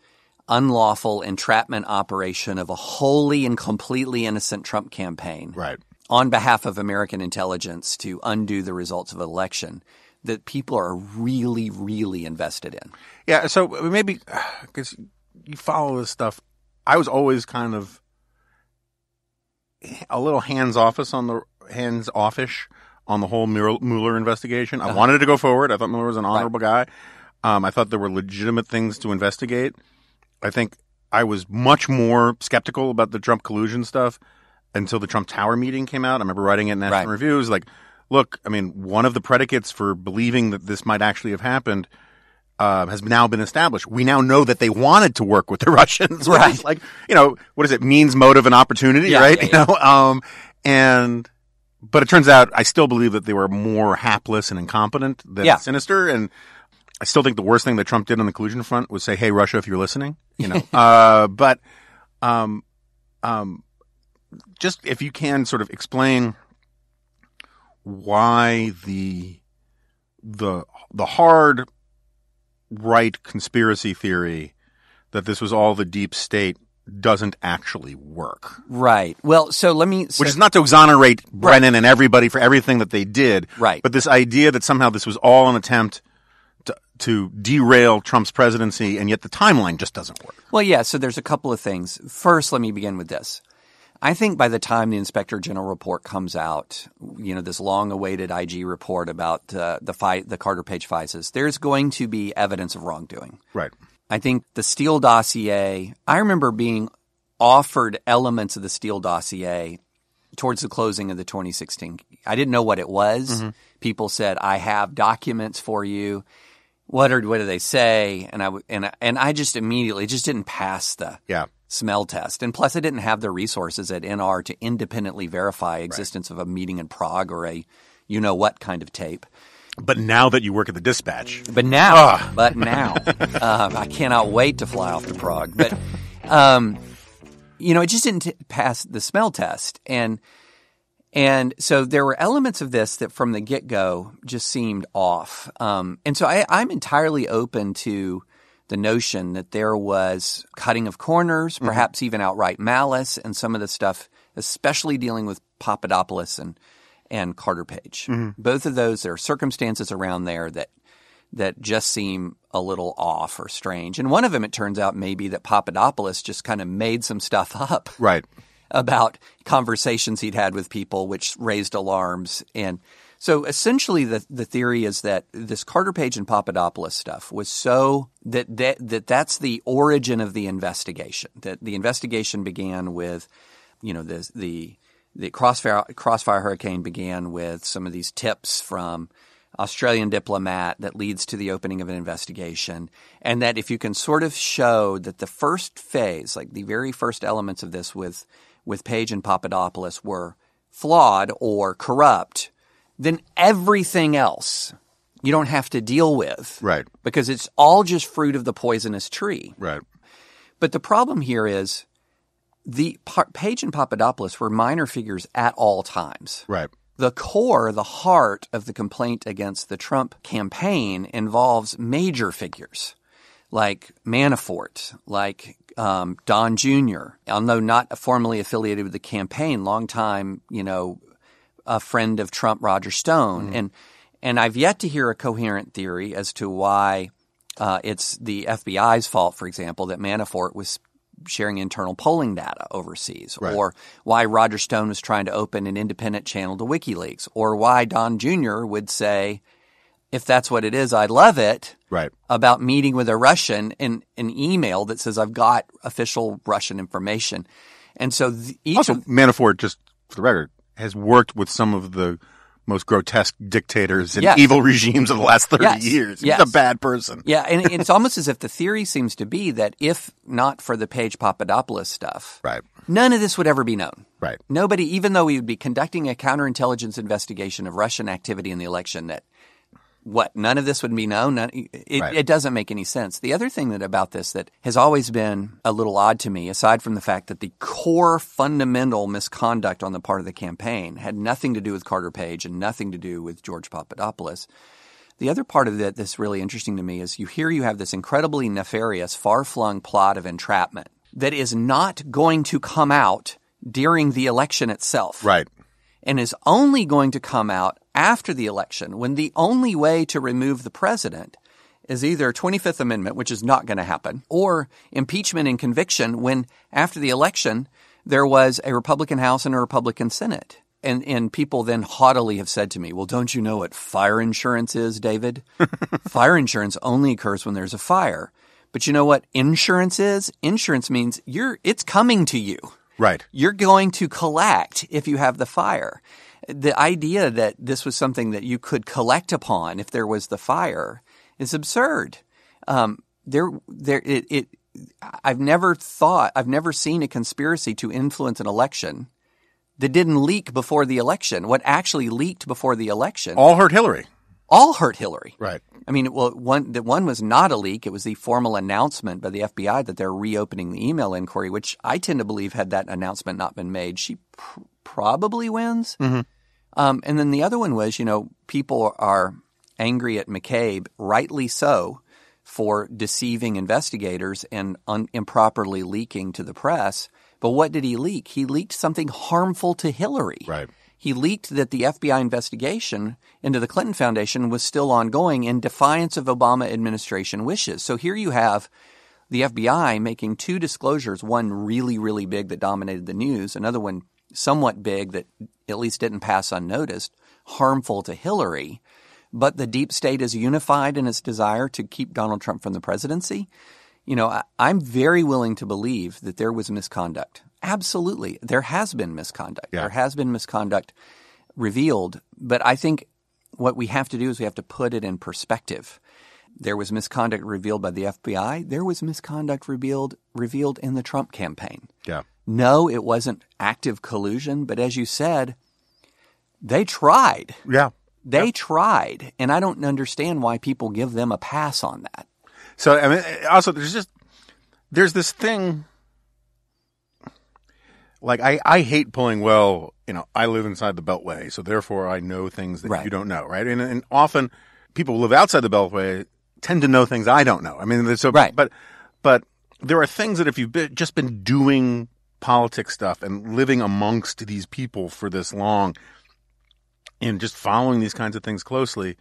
unlawful entrapment operation of a wholly and completely innocent Trump campaign Right. on behalf of American intelligence to undo the results of an election that people are really, really invested in. Yeah, so maybe because you follow this stuff, I was always kind of a little hands office on the hands offish on the whole Mueller investigation. I wanted it to go forward. I thought Mueller was an honorable guy. Um, I thought there were legitimate things to investigate. I think I was much more skeptical about the Trump collusion stuff until the Trump Tower meeting came out. I remember writing it in National Right. Review. It like, look, I mean, one of the predicates for believing that this might actually have happened uh, has now been established. We now know that they wanted to work with the Russians, which Right. Like, you know, what is it? Means, motive, and opportunity, Yeah, right? yeah, You know, um, and but it turns out I still believe that they were more hapless and incompetent than Yeah. sinister, and I still think the worst thing that Trump did on the collusion front was say, "Hey, Russia, if you're listening," you know. uh, but, um, um, just if you can sort of explain why the the the hard right conspiracy theory that this was all the deep state doesn't actually work. Right. Well, so let me. So, Which is not to exonerate Brennan and everybody for everything that they did. Right. But this idea that somehow this was all an attempt to, derail Trump's presidency, and yet the timeline just doesn't work. well, yeah. So there's a couple of things. First, let me begin with this. I think by the time the Inspector General report comes out, you know, this long-awaited IG report about uh, the fight, the Carter Page FISAs, there's going to be evidence of wrongdoing. Right. I think the Steele dossier, I remember being offered elements of the Steele dossier towards the closing of the 2016. I didn't know what it was. People said, I have documents for you. What are, what do they say? And I, w- and I, and I just immediately just didn't pass the Yeah. smell test. And plus I didn't have the resources at NR to independently verify existence of a meeting in Prague or a, you know what kind of tape. But now that you work at the dispatch, But now, but now, uh, I cannot wait to fly off to Prague. But, um, you know, it just didn't t- pass the smell test, and and so there were elements of this that from the get go just seemed off. Um, and so I, I'm entirely open to the notion that there was cutting of corners, perhaps even outright malice, and some of the stuff, especially dealing with Papadopoulos and and Carter Page. Both of those, there are circumstances around there that that just seem a little off or strange. And one of them, it turns out, may be that Papadopoulos just kind of made some stuff up right. About conversations he'd had with people, which raised alarms. And so essentially, the, the theory is that this Carter Page and Papadopoulos stuff was so that, that, that that's the origin of the investigation. That the investigation began with, you know, the, the, the crossfire, crossfire hurricane began with some of these tips from Australian diplomat that leads to the opening of an investigation. And that if you can sort of show that the first phase, like the very first elements of this with, with Page and Papadopoulos were flawed or corrupt, then everything else you don't have to deal with. Right. Because it's all just fruit of the poisonous tree. Right. But the problem here is the Pa- Page and Papadopoulos were minor figures at all times. Right. The core, the heart of the complaint against the Trump campaign involves major figures like Manafort, like um, Don Jr., although not formally affiliated with the campaign, longtime, you know, a friend of Trump, Roger Stone, and and I've yet to hear a coherent theory as to why uh, it's the FBI's fault, for example, that Manafort was sharing internal polling data overseas, Right. or why Roger Stone was trying to open an independent channel to WikiLeaks, or why Don Jr. would say, if that's what it is, I'd love it Right. about meeting with a Russian in an email that says I've got official Russian information. And so th- each Also, of Manafort, just for the record, has worked with some of the most grotesque dictators and Yes. evil regimes of the last 30 Yes. years. He's Yes. a bad person. Yeah, and it's almost as if the theory seems to be that if not for the Page Papadopoulos stuff, Right. none of this would ever be known. Right. Nobody, even though we would be conducting a counterintelligence investigation of Russian activity in the election, that what none of this would be known. None, it, Right. it doesn't make any sense. The other thing that about this that has always been a little odd to me, aside from the fact that the core fundamental misconduct on the part of the campaign had nothing to do with Carter Page and nothing to do with George Papadopoulos. The other part of it that's really interesting to me is you hear you have this incredibly nefarious, far flung plot of entrapment that is not going to come out during the election itself Right. And is only going to come out after the election when the only way to remove the president is either 25th Amendment, which is not going to happen, or impeachment and conviction when after the election there was a Republican House and a Republican Senate. And, and people then haughtily have said to me, well, don't you know what fire insurance is, David? fire insurance only occurs when there's a fire. But you know what insurance is? Insurance means you're, it's coming to you Right. you're going to collect if you have the fire. The idea that this was something that you could collect upon if there was the fire is absurd. Um, there, there, it, it, I've never thought, I've never seen a conspiracy to influence an election that didn't leak before the election. What actually leaked before the election All hurt Hillary. All hurt Hillary. Right. I mean, well, one the one was not a leak. It was the formal announcement by the FBI that they're reopening the email inquiry, which I tend to believe had that announcement not been made, she pr- probably wins. Um, and then the other one was, you know, people are angry at McCabe, rightly so, for deceiving investigators and un- improperly leaking to the press. But what did he leak? He leaked something harmful to Hillary. Right. He leaked that the FBI investigation into the Clinton Foundation was still ongoing in defiance of Obama administration wishes. So here you have the FBI making two disclosures, one really, really big that dominated the news, another one somewhat big that at least didn't pass unnoticed, harmful to Hillary. But the deep state is unified in its desire to keep Donald Trump from the presidency. You know, I, I'm very willing to believe that there was misconduct. Absolutely. There has been misconduct. Yeah. There has been misconduct revealed. But I think what we have to do is we have to put it in perspective. There was misconduct revealed by the FBI. There was misconduct revealed revealed in the Trump campaign. Yeah. No, it wasn't active collusion, but as you said, they tried. Yeah. They tried, and I don't understand why people give them a pass on that. So I mean, also there's just there's this thing. Like I, I hate pulling. Well, you know, I live inside the Beltway, so therefore I know things that Right. you don't know, right? And, and often people who live outside the Beltway tend to know things I don't know. I mean, so Right. but but there are things that if you've been, just been doing politics stuff and living amongst these people for this long, and just following these kinds of things closely,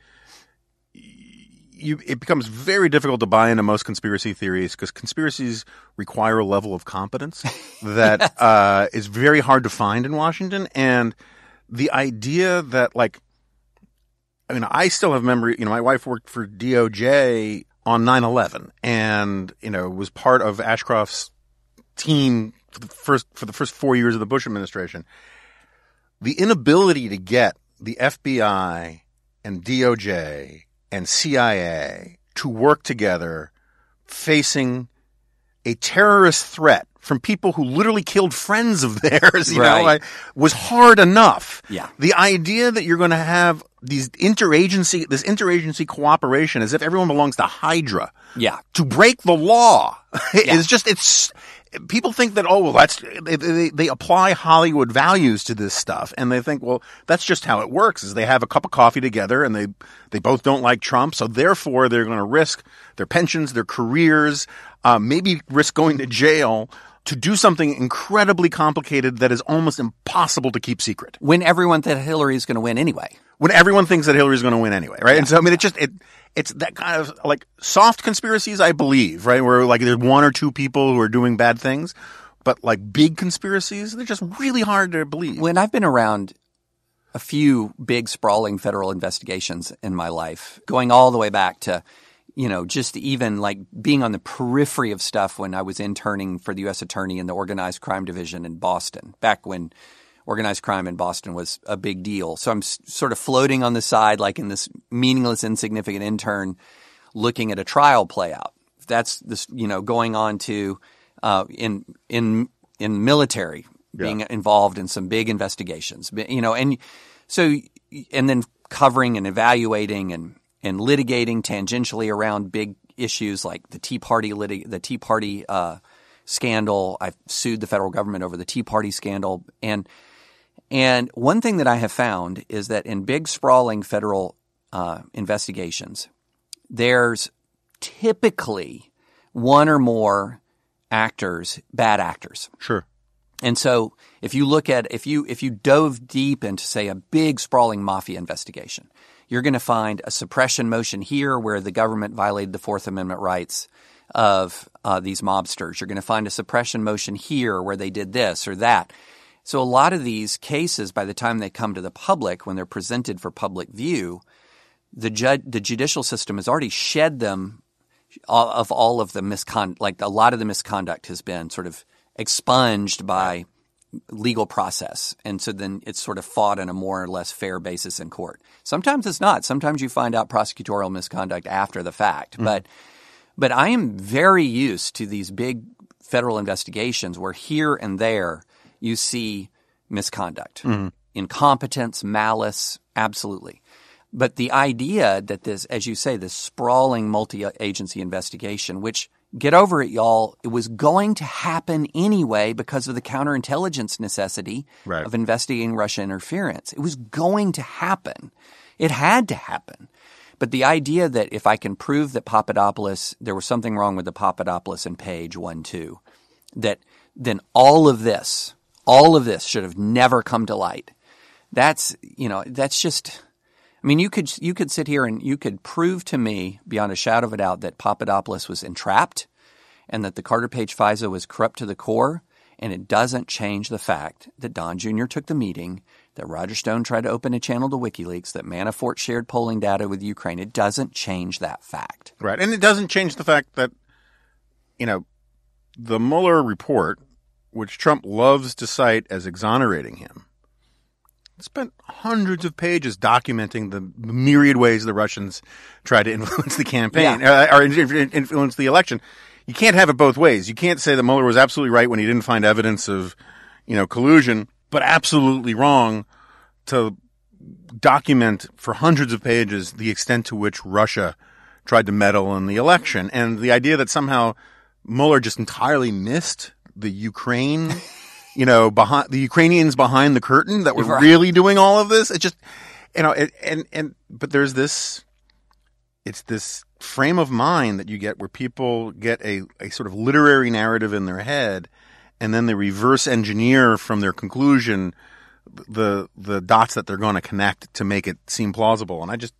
you it becomes very difficult to buy into most conspiracy theories because conspiracies require a level of competence that uh, is very hard to find in Washington, and the idea that like, I mean, I still have memory. You know, my wife worked for DOJ on 9/11, and you know was part of Ashcroft's team for the first for the first four years of the Bush administration. The inability to get the FBI and DOJ and CIA to work together facing a terrorist threat from people who literally killed friends of theirs, you know, Right. like, was hard enough. Yeah. The idea that you're going to have these interagency, this interagency cooperation as if everyone belongs to Hydra Yeah. to break the law is just it's people think that oh well that's they, they, they apply hollywood values to this stuff and they think well that's just how it works is they have a cup of coffee together and they they both don't like trump so therefore they're going to risk their pensions their careers uh, maybe risk going to jail to do something incredibly complicated that is almost impossible to keep secret When everyone thought Hillary is going to win anyway. when everyone thinks that Hillary's going to win anyway, right? And so I mean, it just it it's that kind of like soft conspiracies, I believe, right? Where like there's one or two people who are doing bad things, but like big conspiracies, they're just really hard to believe. When I've been around a few big sprawling federal investigations in my life, going all the way back to, you know, just even like being on the periphery of stuff when I was interning for the U.S. Attorney in the Organized Crime Division in Boston, back when organized crime in Boston was a big deal. So I'm s- sort of floating on the side, like in this meaningless, insignificant intern, looking at a trial play out. That's this, you know, going on to uh, in in in military, being involved in some big investigations, you know, and so and then covering and evaluating and and litigating tangentially around big issues like the Tea Party litig- the Tea Party uh, scandal. I've sued the federal government over the Tea Party scandal, and and one thing that I have found is that in big sprawling federal uh, investigations, there's typically one or more actors, bad actors. sure. And so if you look at if you if you dove deep into say a big sprawling mafia investigation, you're going to find a suppression motion here where the government violated the Fourth Amendment rights of uh, these mobsters. You're going to find a suppression motion here where they did this or that. So a lot of these cases, by the time they come to the public, when they're presented for public view, the judge, the judicial system has already shed them uh, of all of the misconduct. Like a lot of the misconduct has been sort of expunged by legal process, and so then it's sort of fought on a more or less fair basis in court. Sometimes it's not. Sometimes you find out prosecutorial misconduct after the fact, mm-hmm. but but I am very used to these big federal investigations where here and there you see misconduct, mm-hmm. incompetence, malice, absolutely. But the idea that this, as you say, this sprawling multi agency investigation, which get over it, y'all, it was going to happen anyway because of the counterintelligence necessity Right. of investigating Russia interference. It was going to happen. It had to happen. But the idea that if I can prove that Papadopoulos, there was something wrong with the Papadopoulos and Page one, two, that then all of this, all of this should have never come to light. That's, you know, that's just, I mean, you could, you could sit here and you could prove to me beyond a shadow of a doubt that Papadopoulos was entrapped and that the Carter Page FISA was corrupt to the core. And it doesn't change the fact that Don Jr. took the meeting, that Roger Stone tried to open a channel to WikiLeaks, that Manafort shared polling data with Ukraine. It doesn't change that fact. Right. And it doesn't change the fact that, you know, the Mueller report, which Trump loves to cite as exonerating him, spent hundreds of pages documenting the myriad ways the Russians tried to influence the campaign uh, or influence the election. You can't have it both ways. You can't say that Mueller was absolutely right when he didn't find evidence of, you know, collusion, but absolutely wrong to document for hundreds of pages the extent to which Russia tried to meddle in the election. And the idea that somehow Mueller just entirely missed the Ukraine, you know, behind the Ukrainians behind the curtain that were Right. really doing all of this. It just, you know, it, and, and, but there's this, it's this frame of mind that you get where people get a, a sort of literary narrative in their head and then they reverse engineer from their conclusion the the dots that they're going to connect to make it seem plausible and i just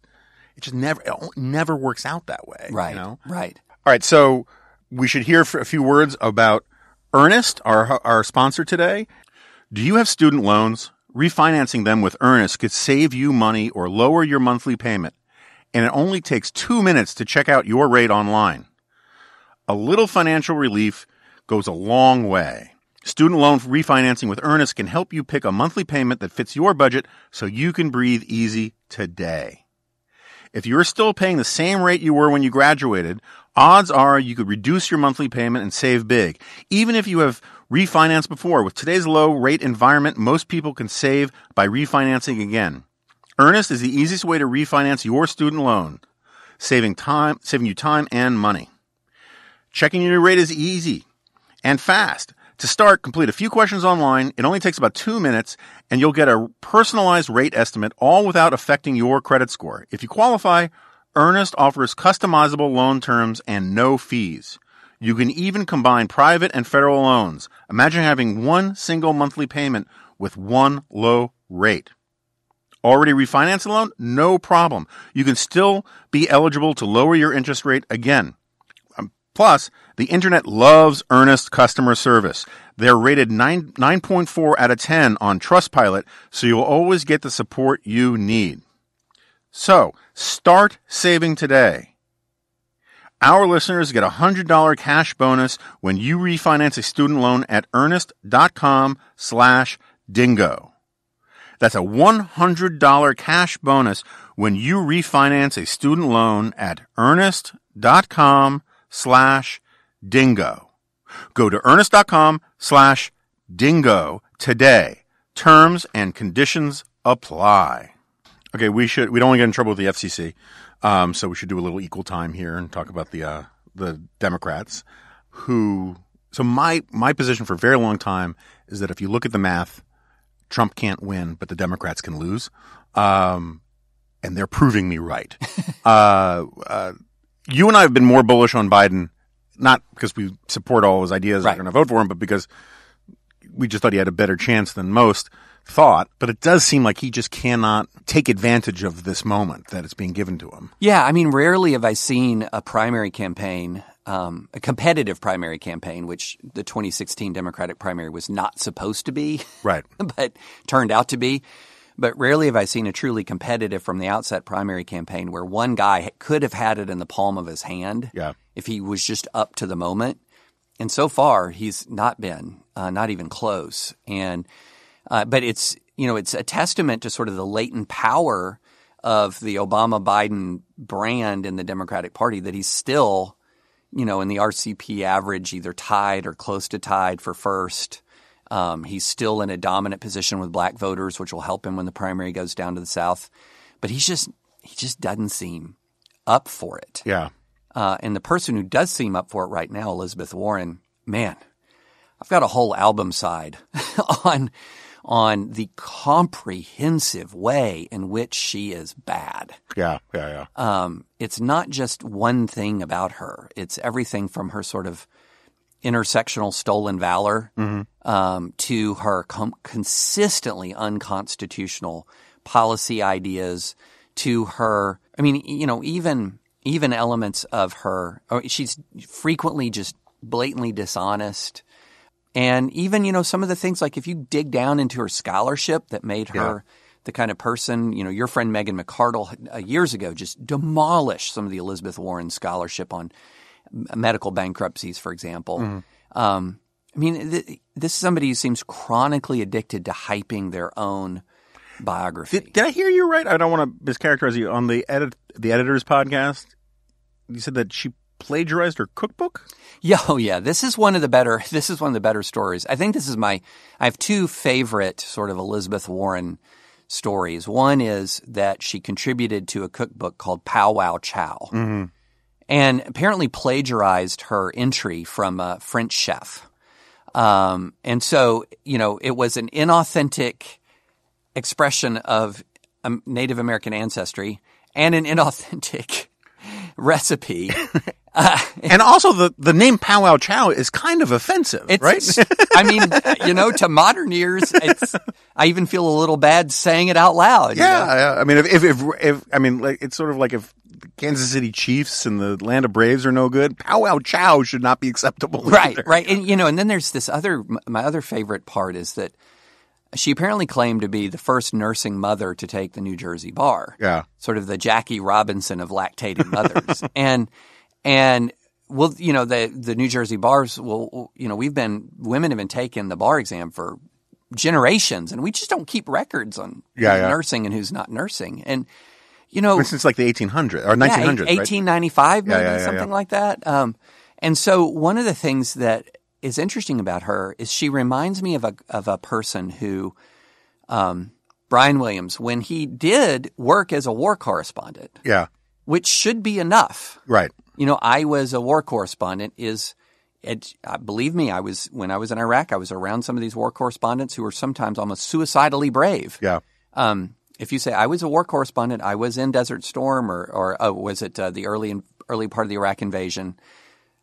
it just never it never works out that way Right. you know Right. all right so we should hear a few words about earnest our our sponsor today do you have student loans refinancing them with earnest could save you money or lower your monthly payment and it only takes two minutes to check out your rate online. A little financial relief goes a long way. Student loan refinancing with Earnest can help you pick a monthly payment that fits your budget so you can breathe easy today. If you're still paying the same rate you were when you graduated, odds are you could reduce your monthly payment and save big. Even if you have refinanced before, with today's low rate environment, most people can save by refinancing again. Earnest is the easiest way to refinance your student loan, saving time, saving you time and money. Checking your new rate is easy and fast. To start, complete a few questions online. It only takes about two minutes and you'll get a personalized rate estimate all without affecting your credit score. If you qualify, Earnest offers customizable loan terms and no fees. You can even combine private and federal loans. Imagine having one single monthly payment with one low rate. Already refinanced a loan? No problem. You can still be eligible to lower your interest rate again. Um, Plus, the internet loves earnest customer service. They're rated 9, 9.4 out of 10 on Trustpilot, so you'll always get the support you need. So, start saving today. Our listeners get a $100 cash bonus when you refinance a student loan at earnest.com slash dingo. That's a $100 cash bonus when you refinance a student loan at earnest.com slash dingo. Go to earnest.com slash dingo today. Terms and conditions apply. Okay, we should, we don't want to get in trouble with the FCC. Um, so we should do a little equal time here and talk about the, uh, the Democrats who, so my, my position for a very long time is that if you look at the math, Trump can't win, but the Democrats can lose. Um, and they're proving me right. uh, uh, you and I have been more bullish on Biden, not because we support all his ideas and Right. are going to vote for him, but because we just thought he had a better chance than most thought. But it does seem like he just cannot take advantage of this moment that it's being given to him. Yeah, I mean, rarely have I seen a primary campaign, um, a competitive primary campaign, which the 2016 Democratic primary was not supposed to be, Right. but turned out to be. But rarely have I seen a truly competitive from the outset primary campaign where one guy could have had it in the palm of his hand Yeah. if he was just up to the moment. And so far, he's not been, uh, not even close. And uh, but it's you know it's a testament to sort of the latent power of the Obama Biden brand in the Democratic Party that he's still you know in the RCP average either tied or close to tied for first. Um, he's still in a dominant position with black voters, which will help him when the primary goes down to the South. But he's just he just doesn't seem up for it. Yeah. Uh, and the person who does seem up for it right now, Elizabeth Warren, man, I've got a whole album side on on the comprehensive way in which she is bad. Yeah, yeah, yeah. Um, it's not just one thing about her. It's everything from her sort of intersectional stolen valor um, to her com- consistently unconstitutional policy ideas to her. I mean, you know, even even elements of her. oh, She's frequently just blatantly dishonest. And even, you know, some of the things like if you dig down into her scholarship that made her the kind of person, you know, your friend Megan McArdle uh, years ago just demolished some of the Elizabeth Warren scholarship on medical bankruptcies, for example. Um, I mean, th- this is somebody who seems chronically addicted to hyping their own biography. Did, did I hear you right? I don't want to mischaracterize you. On the edit, the editor's podcast, you said that she plagiarized her cookbook. Yeah, oh yeah. This is one of the better. This is one of the better stories. I think this is my. I have two favorite sort of Elizabeth Warren stories. One is that she contributed to a cookbook called Pow Wow Chow, and apparently plagiarized her entry from a French chef. Um, and so you know, it was an inauthentic expression of um, Native American ancestry and an inauthentic recipe. And also, the, the name Pow Wow Chow is kind of offensive, right? I mean, you know, to modern ears, it's, I even feel a little bad saying it out loud. you know? Yeah, yeah. I mean, if, if, if, if I mean, like, it's sort of like if Kansas City Chiefs and the Land of Braves are no good, Pow Wow Chow should not be acceptable. Right, either. right. And, you know, and then there's this other, my other favorite part is that she apparently claimed to be the first nursing mother to take the New Jersey bar. Yeah. Sort of the Jackie Robinson of lactating mothers. and, and, well, you know, the, the New Jersey bars, well, you know, we've been, women have been taking the bar exam for generations and we just don't keep records on Yeah, yeah. nursing and who's not nursing. And, you know, Since like the 1800s or 1900s, yeah, right? 1895, maybe Yeah, something like that. Um, and so one of the things that is interesting about her is she reminds me of a of a person who, um, Brian Williams, when he did work as a war correspondent, Yeah, which should be enough. right. You know, I was a war correspondent. Is it, uh, believe me, I was when I was in Iraq. I was around some of these war correspondents who were sometimes almost suicidally brave. Yeah. Um, if you say I was a war correspondent, I was in Desert Storm, or or oh, was it uh, the early early part of the Iraq invasion?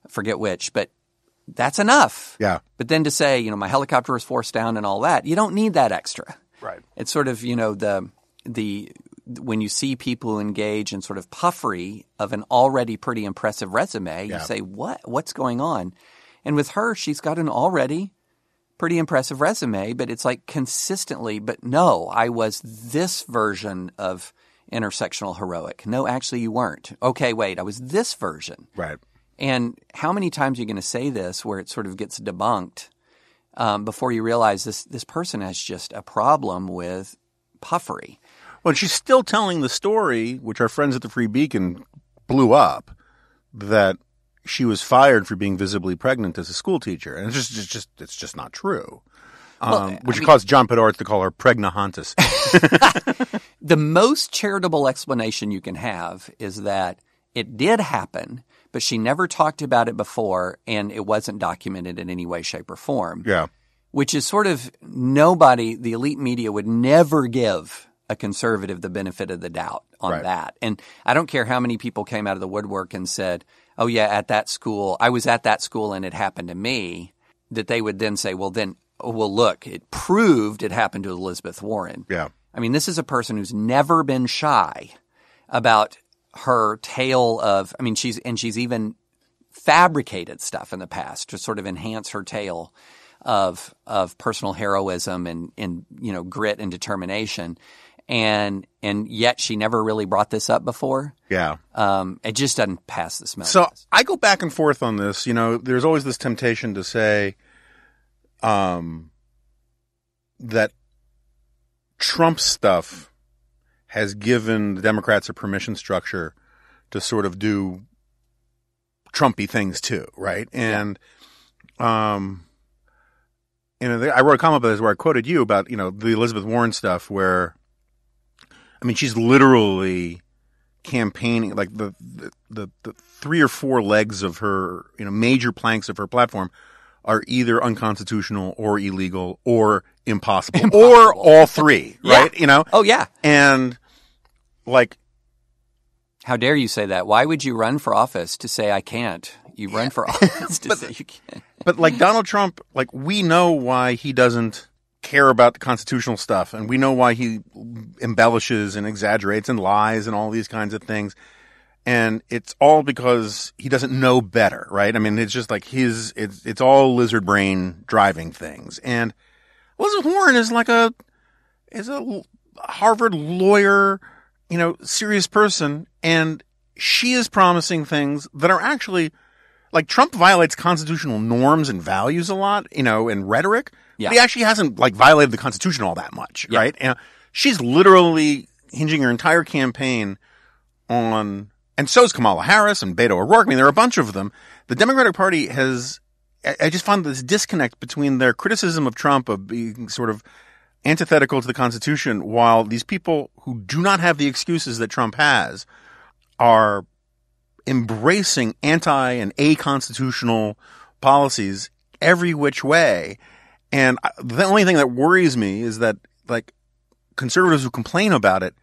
I forget which, but that's enough. Yeah. But then to say, you know, my helicopter was forced down and all that, you don't need that extra. Right. It's sort of, you know, the the when you see people engage in sort of puffery of an already pretty impressive resume, Yeah. you say, "What? What's going on?" And with her, she's got an already pretty impressive resume, but it's like consistently, but no, I was this version of intersectional heroic. No, actually, you weren't. Okay, wait, I was this version. Right. And how many times are you going to say this where it sort of gets debunked um, before you realize this this person has just a problem with puffery? Well, she's still telling the story, which our friends at the Free Beacon blew up, that she was fired for being visibly pregnant as a school teacher, and it's just, it's just, it's just not true. Um, which caused John Podhoretz to call her pregnahontus. The most charitable explanation you can have is that it did happen, but she never talked about it before, and it wasn't documented in any way, shape, or form. yeah. which is sort of nobody, the elite media would never give a conservative the benefit of the doubt on Right. that. And I don't care how many people came out of the woodwork and said, oh, yeah, at that school, I was at that school and it happened to me, that they would then say, well, then, oh, well, look, it proved it happened to Elizabeth Warren. Yeah. I mean, this is a person who's never been shy about her tale of, I mean, she's, and she's even fabricated stuff in the past to sort of enhance her tale of, of personal heroism and, and, you know, grit and determination. And, and yet she never really brought this up before. Yeah. Um, it just doesn't pass the smell So test. I go back and forth on this. You know, there's always this temptation to say, um, that Trump stuff has given the Democrats a permission structure to sort of do Trumpy things too, right? And, um, you know, I wrote a comment about this where I quoted you about, you know, the Elizabeth Warren stuff where, I mean, she's literally campaigning like the, the the the three or four legs of her you know major planks of her platform are either unconstitutional or illegal or impossible, or all three, Yeah. right? You know, Oh yeah. and like How dare you say that? Why would you run for office to say I can't? You run for office to say you can't. But like Donald Trump, like we know why he doesn't care about the constitutional stuff, and we know why he embellishes and exaggerates and lies and all these kinds of things. And it's all because he doesn't know better, right? I mean, it's just like his, it's, it's all lizard brain driving things. And Elizabeth Warren is like a, is a Harvard lawyer, you know, serious person. And she is promising things that are actually, like Trump violates constitutional norms and values a lot, you know, and rhetoric. Yeah. But he actually hasn't like violated the Constitution all that much, Yeah. right? And she's literally hinging her entire campaign on, and so is Kamala Harris and Beto O'Rourke. I mean, there are a bunch of them. The Democratic Party has, I just found this disconnect between their criticism of Trump of being sort of antithetical to the Constitution, while these people who do not have the excuses that Trump has are embracing anti and a constitutional policies every which way. And the only thing that worries me is that like conservatives who complain about it,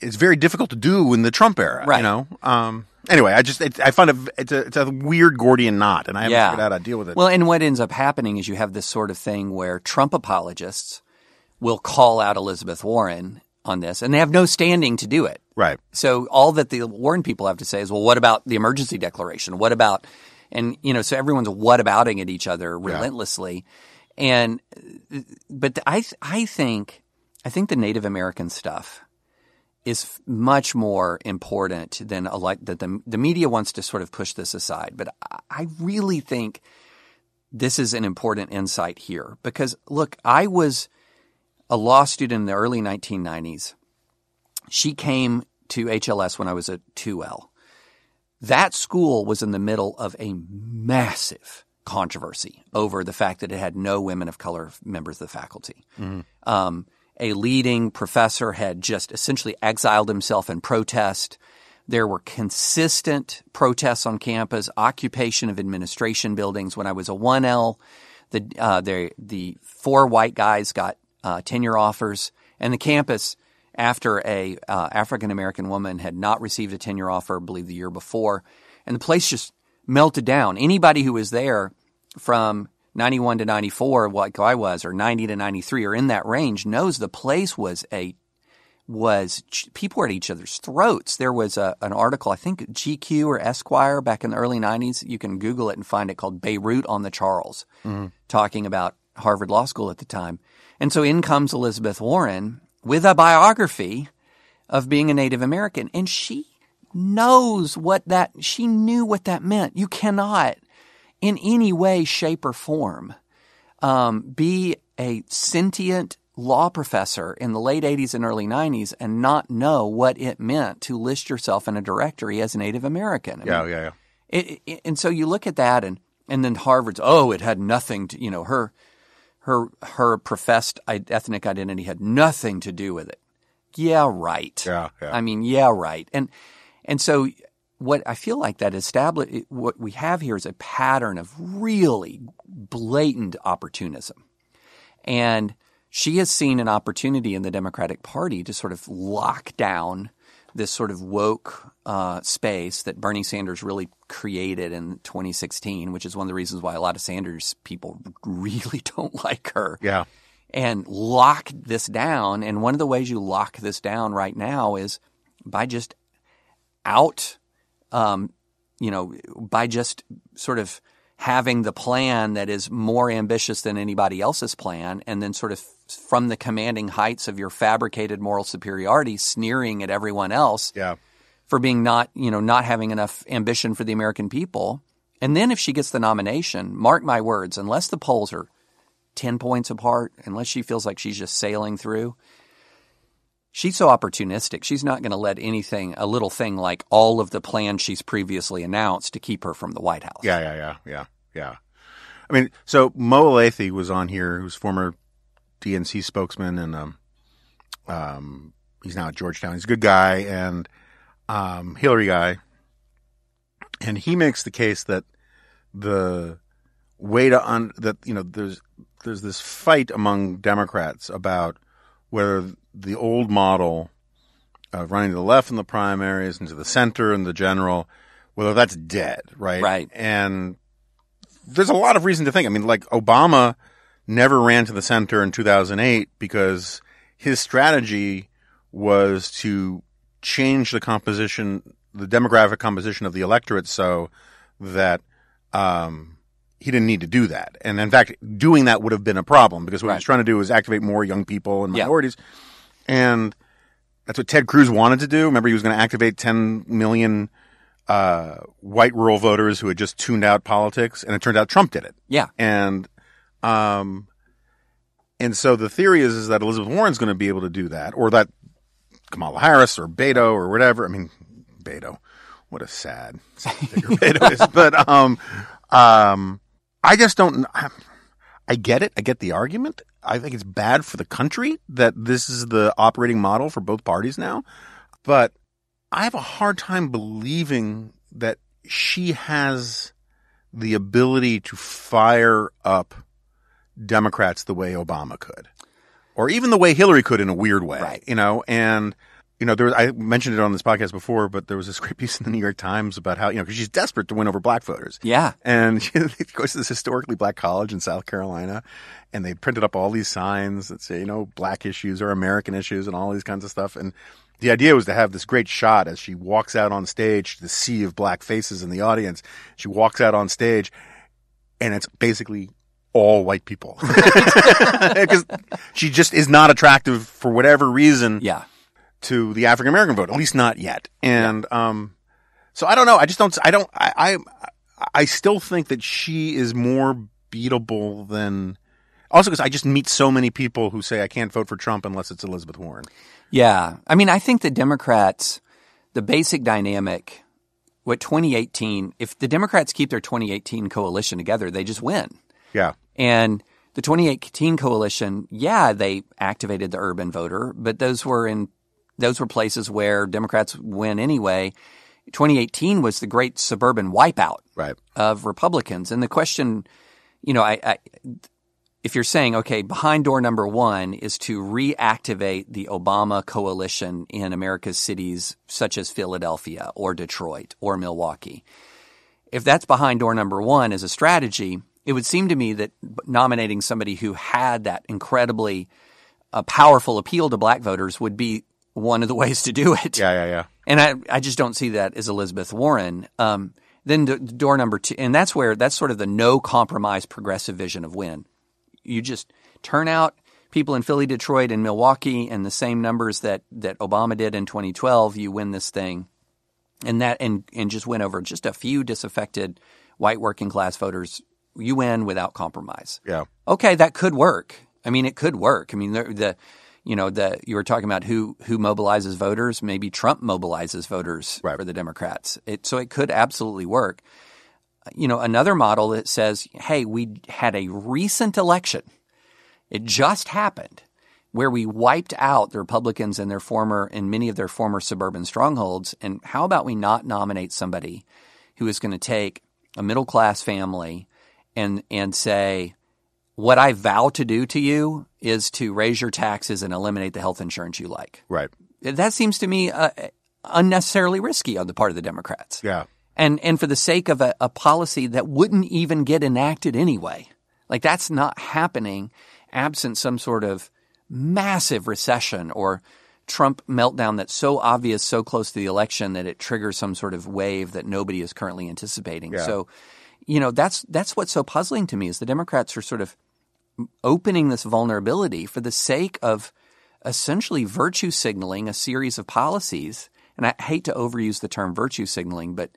it's very difficult to do in the Trump era. Right. You know. Um. Anyway, I just it, I find it it's a it's a weird Gordian knot, and I haven't Yeah. figured out how to deal with it. Well, and what ends up happening is you have this sort of thing where Trump apologists will call out Elizabeth Warren on this, and they have no standing to do it. right. So all that the Warren people have to say is, well, what about the emergency declaration? What about, and you know, so everyone's what abouting at each other relentlessly. And, but I, I think, I think the Native American stuff is much more important than a like that the, the media wants to sort of push this aside. But I- really think this is an important insight here because look, I was a law student in the early 1990s she came to HLS when I was at 2L. That school was in the middle of a massive controversy over the fact that it had no women of color members of the faculty. Um, a leading professor had just essentially exiled himself in protest. There were consistent protests on campus, occupation of administration buildings. When I was a 1L, the uh, the the four white guys got uh, tenure offers, and the campus, after a uh, African American woman had not received a tenure offer, I believe the year before, and the place just melted down. Anybody who was there from 91 to 94, like I was, or 90 to 93, or in that range, knows the place was a was people were at each other's throats. There was a, an article, I think GQ or Esquire back in the early 90s. You can Google it and find it called Beirut on the Charles, mm-hmm. talking about Harvard Law School at the time. And so in comes Elizabeth Warren with a biography of being a Native American. And she knows what that, she knew what that meant. You cannot in any way, shape, or form um, be a sentient law professor in the late 80s and early 90s and not know what it meant to list yourself in a directory as a Native American. I Yeah, mean, yeah, yeah. it, it, and so you look at that and and then Harvard's oh it had nothing to you know her her her professed ethnic identity had nothing to do with it. Yeah, right. Yeah, yeah. I mean, yeah, right. And and so what I feel like that establish what we have here is a pattern of really blatant opportunism. And she has seen an opportunity in the Democratic Party to sort of lock down this sort of woke uh, space that Bernie Sanders really created in 2016, which is one of the reasons why a lot of Sanders people really don't like her Yeah. and lock this down. And one of the ways you lock this down right now is by just out, um, you know, by just sort of having the plan that is more ambitious than anybody else's plan, and then sort of from the commanding heights of your fabricated moral superiority, sneering at everyone else Yeah. for being not, you know, not having enough ambition for the American people. And then if she gets the nomination, mark my words, unless the polls are 10 points apart, unless she feels like she's just sailing through, she's so opportunistic. She's not going to let anything, a little thing like all of the plans she's previously announced to keep her from the White House. Yeah, yeah, yeah, yeah, yeah. I mean, so Mo Elleithee was on here, who's former DNC spokesman, and um, um, he's now at Georgetown. He's a good guy and um, Hillary guy, and he makes the case that the way to un that you know there's there's this fight among Democrats about whether the old model of running to the left in the primaries and to the center in the general, whether that's dead, right? Right. And there's a lot of reason to think. I mean, like Obama never ran to the center in 2008 because his strategy was to change the composition, the demographic composition of the electorate so that um, he didn't need to do that. And in fact, doing that would have been a problem because what he was trying to do was activate more young people and Yeah. And that's what Ted Cruz wanted to do. Remember, he was going to activate 10 million uh, white rural voters who had just tuned out politics, and it turned out Trump did it. Yeah. And um, and so the theory is is that Elizabeth Warren's going to be able to do that, or that Kamala Harris or Beto or whatever. I mean, Beto, what a sad figure Beto is. But um, um, I just don't. I, I get it. I get the argument. I think it's bad for the country that this is the operating model for both parties now. But I have a hard time believing that she has the ability to fire up Democrats the way Obama could, or even the way Hillary could in a weird way, Right. you know, and you know, there was, I mentioned it on this podcast before, but there was this great piece in the New York Times about how, you know, because she's desperate to win over black voters. Yeah. And she goes to this historically black college in South Carolina, and they printed up all these signs that say, you know, black issues or American issues and all these kinds of stuff. And the idea was to have this great shot as she walks out on stage, to the sea of black faces in the audience. She walks out on stage, and it's basically all white people. Because she just is not attractive for whatever reason Yeah. To the African American vote, at least not yet. And um, so I don't know. I just don't. I don't. I, I I still think that she is more beatable than. Also, because I just meet so many people who say I can't vote for Trump unless it's Elizabeth Warren. Yeah. I mean, I think the Democrats, the basic dynamic, what 2018, if the Democrats keep their 2018 coalition together, they just win. Yeah, And the 2018 coalition, yeah, they activated the urban voter, but those were in those were places where Democrats win anyway. 2018 was the great suburban wipeout right. of Republicans. And the question, you know, I, I if you're saying, okay, behind door number one is to reactivate the Obama coalition in America's cities such as Philadelphia or Detroit or Milwaukee. If that's behind door number one as a strategy, it would seem to me that nominating somebody who had that incredibly uh, powerful appeal to black voters would be one of the ways to do it. Yeah, yeah, yeah. And I, I just don't see that as Elizabeth Warren. Um, then d- door number two, and that's where that's sort of the no compromise progressive vision of win. You just turn out people in Philly, Detroit, and Milwaukee, and the same numbers that that Obama did in 2012. You win this thing, and that and and just win over just a few disaffected white working class voters. You win without compromise Yeah. okay, that could work. I mean, it could work. I mean, the, the you know, the you were talking about who who mobilizes voters. Maybe Trump mobilizes voters Right. for the Democrats. It, so it could absolutely work. You know, another model that says, "Hey, we had a recent election. It just happened." Where we wiped out the Republicans and their former and many of their former suburban strongholds, and how about we not nominate somebody who is going to take a middle class family and and say, what I vow to do to you is to raise your taxes and eliminate the health insurance you like. Right. That seems to me uh, unnecessarily risky on the part of the Democrats. Yeah. And and for the sake of a, a policy that wouldn't even get enacted anyway. Like that's not happening absent some sort of massive recession or Trump meltdown that's so obvious so close to the election that it triggers some sort of wave that nobody is currently anticipating. Yeah. So, you know, that's that's what's so puzzling to me is the Democrats are sort of opening this vulnerability for the sake of essentially virtue signaling a series of policies. And I hate to overuse the term virtue signaling, but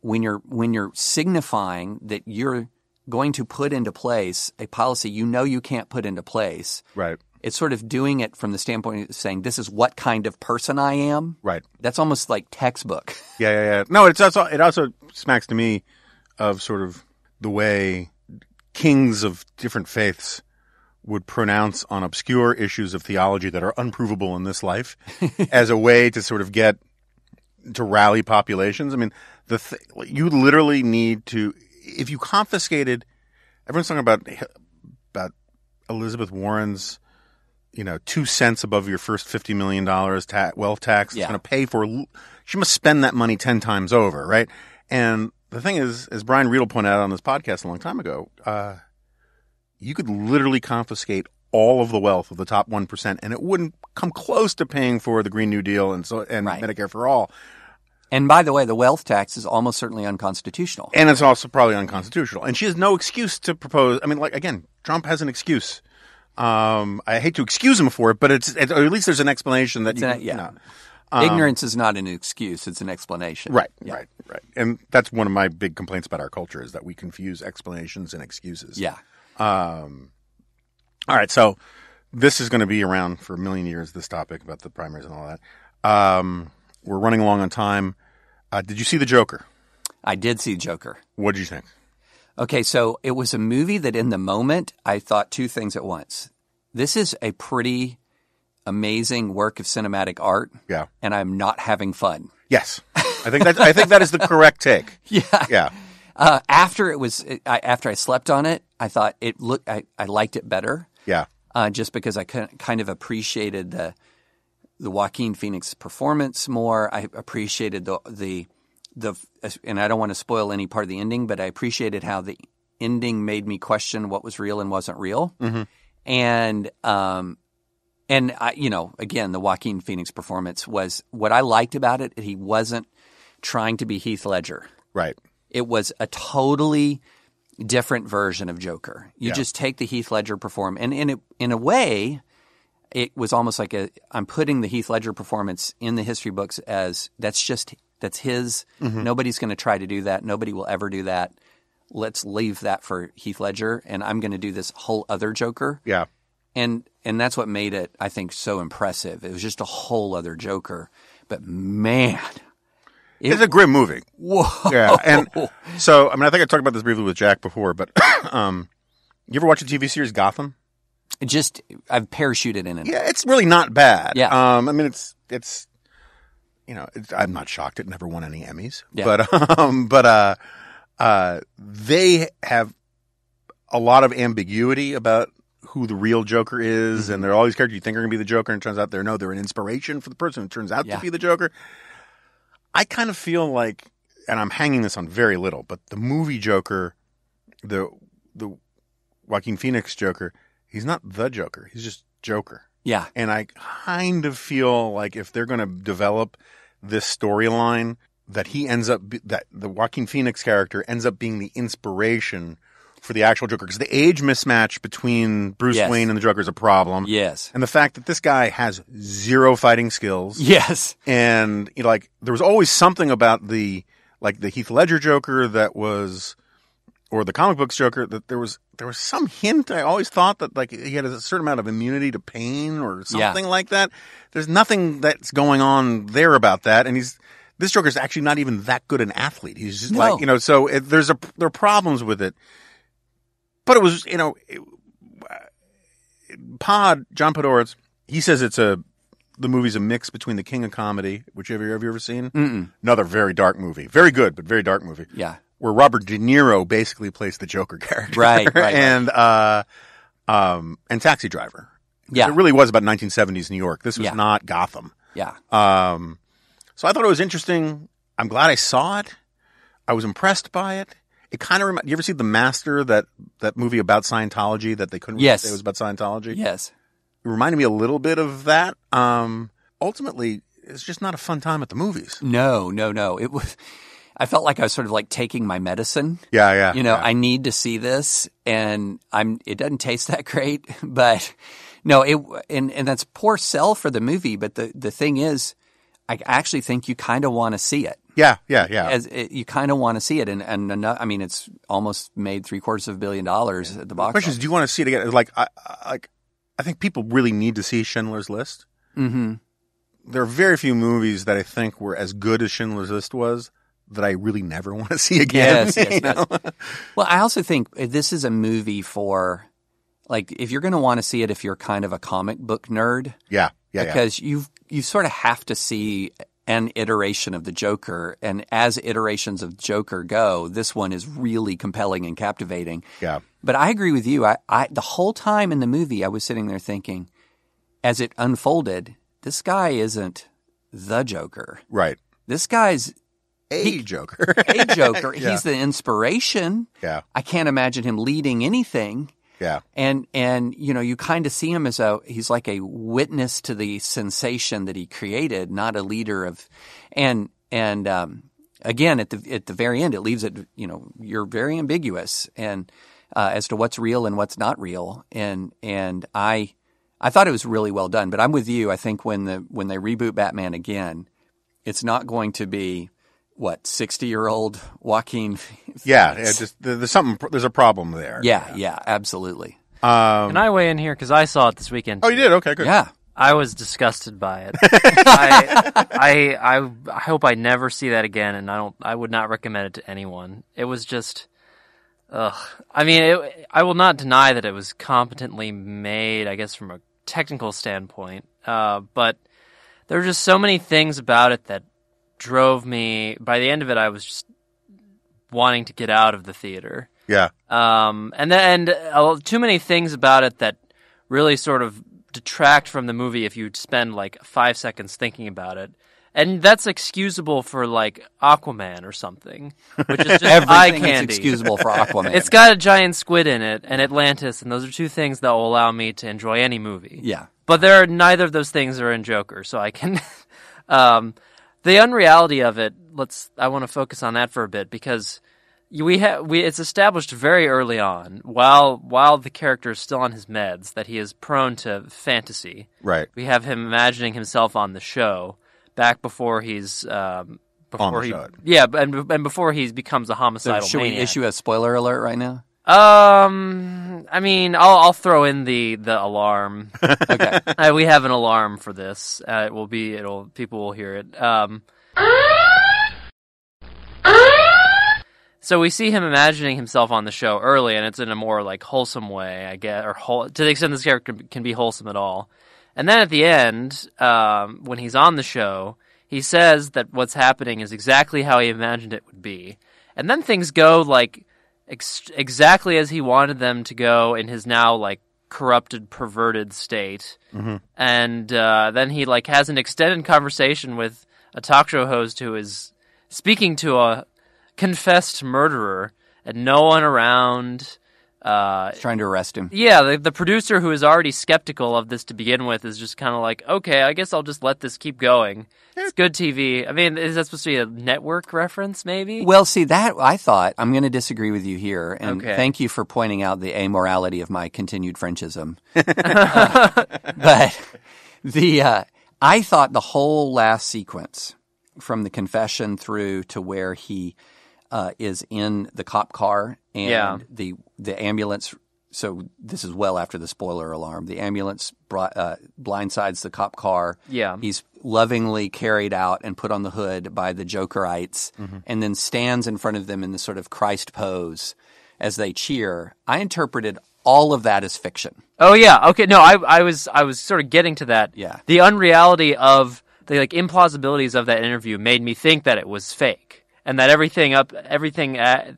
when you're when you're signifying that you're going to put into place a policy you know you can't put into place, Right. it's sort of doing it from the standpoint of saying this is what kind of person I am. Right. That's almost like textbook. Yeah, yeah, yeah. No, it's also it also smacks to me of sort of the way kings of different faiths would pronounce on obscure issues of theology that are unprovable in this life as a way to sort of get to rally populations. I mean, the th- you literally need to if you confiscated everyone's talking about about Elizabeth Warren's, you know, two cents above your first fifty million dollars ta- wealth tax. It's Yeah. going to pay for. She must spend that money ten times over, right? And the thing is, as Brian Riedl pointed out on this podcast a long time ago, uh, you could literally confiscate all of the wealth of the top one percent, and it wouldn't come close to paying for the Green New Deal and so and Right. Medicare for all. And by the way, the wealth tax is almost certainly unconstitutional. and it's also probably unconstitutional. And she has no excuse to propose. I mean, like again, Trump has an excuse. Um, I hate to excuse him for it, but it's, at least there's an explanation that It's you, an- yeah. you know. Ignorance is not an excuse; it's an explanation. right, right, right. And that's one of my big complaints about our culture is that we confuse explanations and excuses. Yeah. All right, so this is going to be around for a million years. This topic about the primaries and all that. Um, we're running along on time. Uh, did you see the Joker? I did see Joker. What did you think? Okay, so it was a movie that in the moment I thought two things at once. This is a pretty amazing work of cinematic art, Yeah. and I'm not having fun. Yes, I think that I think that is the correct take. Yeah. Yeah. Uh, after it was, I, after I slept on it, I thought it looked, I, I liked it better, Yeah. uh, just because I kind of appreciated the the Joaquin Phoenix performance more. I appreciated the the the, and I don't want to spoil any part of the ending, but I appreciated how the ending made me question what was real and wasn't real, and um, and I, you know, again, the Joaquin Phoenix performance was what I liked about it. He wasn't trying to be Heath Ledger. Right. It was a totally different version of Joker. You Yeah. just take the Heath Ledger perform, and in a, in a way, it was almost like a I'm putting the Heath Ledger performance in the history books as that's just that's his. Mm-hmm. Nobody's going to try to do that. Nobody will ever do that. Let's leave that for Heath Ledger, and I'm going to do this whole other Joker Yeah. And and that's what made it I think so impressive. It was just a whole other Joker, but man, it- It's a grim movie. whoa, Yeah, and so I mean, I think I talked about this briefly with Jack before, but um, you ever watch the TV series Gotham? It just I've parachuted in it. Yeah, it's really not bad. Yeah. um, I mean, it's it's you know, it's, I'm not shocked it never won any Emmys, Yeah. but um, but uh, uh, they have a lot of ambiguity about who the real Joker is, Mm-hmm. and there are all these characters you think are going to be the Joker, and it turns out they're no, they're an inspiration for the person who turns out Yeah. to be the Joker. I kind of feel like, and I'm hanging this on very little, but the movie Joker, the the Joaquin Phoenix Joker, he's not the Joker. He's just Joker. Yeah, And I kind of feel like if they're going to develop this storyline, that he ends up be- that the Joaquin Phoenix character ends up being the inspiration for the actual Joker because the age mismatch between Bruce Yes. Wayne and the Joker is a problem. yes, And the fact that this guy has zero fighting skills yes, and you know, like there was always something about the like the Heath Ledger Joker that was or the comic books Joker that there was there was some hint I always thought that like he had a certain amount of immunity to pain or Yeah. something like that. There's nothing that's going on there about that and he's this Joker's actually not even that good an athlete. He's just No. like, you know, so it, there's a there are problems with it. But it was, you know, it, Pod John Podhoretz, he says it's a the movie's a mix between The King of Comedy, which have you, have you ever seen? Mm-mm. Another very dark movie, very good but very dark movie, yeah, where Robert De Niro basically plays the Joker character, Right, right, right. and uh, um, and Taxi Driver. yeah, It really was about 1970s New York. This was Yeah. not Gotham. yeah, Um, so I thought it was interesting. I'm glad I saw it. I was impressed by it. It kind of remi- you ever see The Master that that movie about Scientology that they couldn't Yes. say it was about Scientology? yes. It reminded me a little bit of that. Um, ultimately, it's just not a fun time at the movies. No, no, no. It was. I felt like I was sort of like taking my medicine. Yeah, yeah. you know, yeah. I need to see this, and I'm. It doesn't taste that great, but no, it and and that's poor sell for the movie. But the the thing is, I actually think you kind of want to see it. yeah, yeah, yeah. As it, you kind of want to see it, and and ano- I mean, it's almost made three quarters of a billion dollars at the box. the question is, do you want to see it again? Like, I, I, like, I think people really need to see Schindler's List. hmm There are very few movies that I think were as good as Schindler's List was that I really never want to see again. Yes, yes, yes. Well, I also think this is a movie for, like, if you're going to want to see it, if you're kind of a comic book nerd, yeah, yeah, Because yeah. because you sort of have to see an iteration of the Joker, and as iterations of Joker go, this one is really compelling and captivating. Yeah. But I agree with you. I, I the whole time in the movie, I was sitting there thinking, as it unfolded, this guy isn't the Joker. Right. This guy's A Joker. a Joker. Yeah. He's the inspiration. yeah. I can't imagine him leading anything. Yeah. And and you know you kind of see him as a he's like a witness to the sensation that he created, not a leader of, and and um, again at the at the very end it leaves it you know you're very ambiguous and uh, as to what's real and what's not real and and I I thought it was really well done, but I'm with you. I think when the when they reboot Batman again, it's not going to be what sixty year old Joaquin. Yeah. yeah just there's something. There's a problem there. Yeah, yeah, absolutely. Um, Can I weigh in here because I saw it this weekend? oh, you did. Okay. Good. Yeah. I was disgusted by it. I, I I I hope I never see that again, and I don't. I would not recommend it to anyone. It was just, ugh. I mean, it, I will not deny that it was competently made. I guess from a technical standpoint, uh, but there were just so many things about it that drove me. By the end of it, I was just wanting to get out of the theater. Yeah. Um, and then and uh, too many things about it that really sort of detract from the movie if you spend like five seconds thinking about it. And that's excusable for like Aquaman or something, which is just eye Everything is candy. excusable for Aquaman. It's got a giant squid in it and Atlantis, and those are two things that will allow me to enjoy any movie. yeah. But there are neither of those things are in Joker, so I can. um, the unreality of it. Let's. I want to focus on that for a bit because we have we. It's established very early on, while while the character is still on his meds, that he is prone to fantasy. Right. We have him imagining himself on the show back before he's. Um, before the he, show. yeah, and and before he becomes a So homicidal should we issue a spoiler alert right now? Um, I mean, I'll I'll throw in the the alarm. Okay. Uh, we have an alarm for this. Uh, it will be. It'll. People will hear it. Um. So we see him imagining himself on the show early, and it's in a more like wholesome way, I guess, or whole, to the extent this character can be wholesome at all. And then at the end, um, when he's on the show, he says that what's happening is exactly how he imagined it would be. And then things go like ex- exactly as he wanted them to go in his now like corrupted, perverted state. And uh, then he like has an extended conversation with a talk show host who is speaking to a confessed murderer and no one around. Uh, Trying to arrest him. yeah, the, the producer who is already skeptical of this to begin with is just kind of like, okay, I guess I'll just let this keep going. It's good TV. I mean, is that supposed to be a network reference, maybe? Well, see that I thought I'm going to disagree with you here, and Okay. thank you for pointing out the amorality of my continued Frenchism. Uh, but the uh, I thought the whole last sequence, from the confession through to where he uh, is in the cop car and Yeah. the the ambulance. So this is well after the spoiler alarm. The ambulance bri- uh, blindsides the cop car. Yeah. He's lovingly carried out and put on the hood by the Jokerites and then stands in front of them in the sort of Christ pose as they cheer. I interpreted all of that as fiction. Oh yeah. Okay. No, I I was I was sort of getting to that. Yeah. The unreality of the like implausibilities of that interview made me think that it was fake and that everything up everything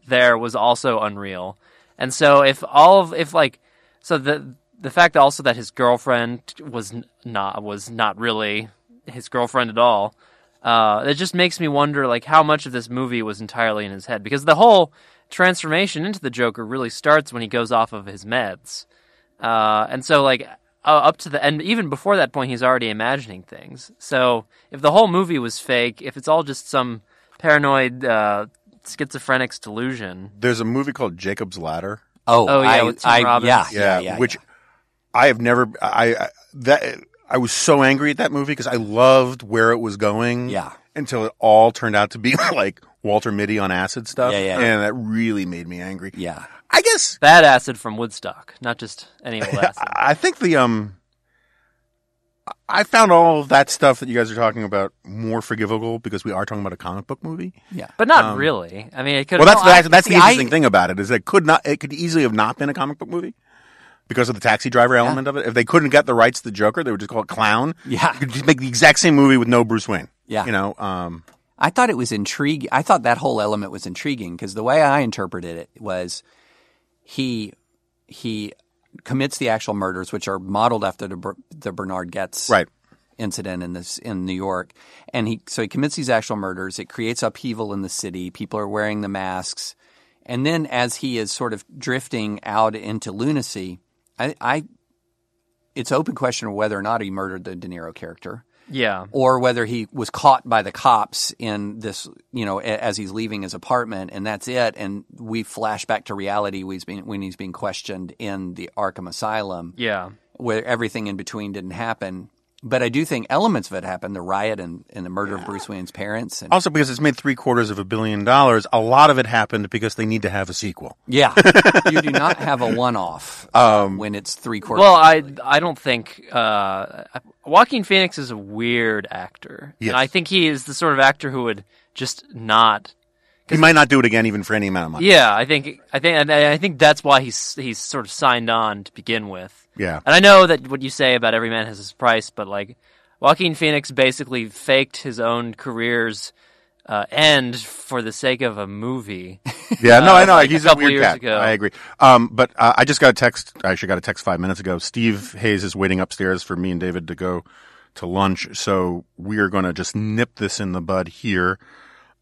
there was also unreal. And so if all of if like so the the fact also that his girlfriend was not was not really his girlfriend at all. Uh, it just makes me wonder like how much of this movie was entirely in his head because the whole transformation into the Joker really starts when he goes off of his meds. Uh, and so like uh, up to the and even before that point he's already imagining things. So if the whole movie was fake, if it's all just some paranoid uh, schizophrenic's delusion. There's a movie called Jacob's Ladder. Oh, Oh, yeah, I, with Tim I, Robbins. yeah, Yeah, yeah, yeah, which yeah. I have never. I, I that I was so angry at that movie because I loved where it was going. Yeah. Until it all turned out to be like Walter Mitty on acid stuff. Yeah, yeah. And that really made me angry. yeah. I guess Bad acid from Woodstock, not just any old acid. I think the um. I found all of that stuff that you guys are talking about more forgivable because we are talking about a comic book movie. Yeah. but not really. I mean, it could. Well, that's No, I- that's, that's the see, I- interesting thing about it is it could not it could easily have not been a comic book movie because of the taxi driver element of it. If they couldn't get the rights to the Joker, they would just call it Clown. Yeah. you could just make the exact same movie with no Bruce Wayne. Yeah. You know, um, I thought it was intriguing. I thought that whole element was intriguing because the way I interpreted it was he he commits the actual murders, which are modeled after the, the Bernhard Goetz right. incident in this in New York, and he so he commits these actual murders. It creates upheaval in the city. People are wearing the masks, and then as he is sort of drifting out into lunacy, I, I it's open question of whether or not he murdered the De Niro character Yeah. or whether he was caught by the cops in this, you know, a- as he's leaving his apartment, and that's it. And we flash back to reality when he's being, when he's being questioned in the Arkham Asylum, Yeah. where everything in between didn't happen. But I do think elements of it happened: the riot and, and the murder of Bruce Wayne's parents. And, Also, because it's made three quarters of a billion dollars, a lot of it happened because they need to have a sequel. yeah, you do not have a one-off when it's three quarters. Well, I I don't think uh, Joaquin Phoenix is a weird actor, Yes. and I think he is the sort of actor who would just not. He might not do it again, even for any amount of money. Yeah, I think I think and I think that's why he's he's sort of signed on to begin with. Yeah. And I know that what you say about every man has his price, but like Joaquin Phoenix basically faked his own career's uh, end for the sake of a movie. Yeah, no, I know. like He's a, couple weird cat. ago. I agree. Um, but uh, I just got a text. I actually got a text five minutes ago. Steve Hayes is waiting upstairs for me and David to go to lunch. So we are going to just nip this in the bud here.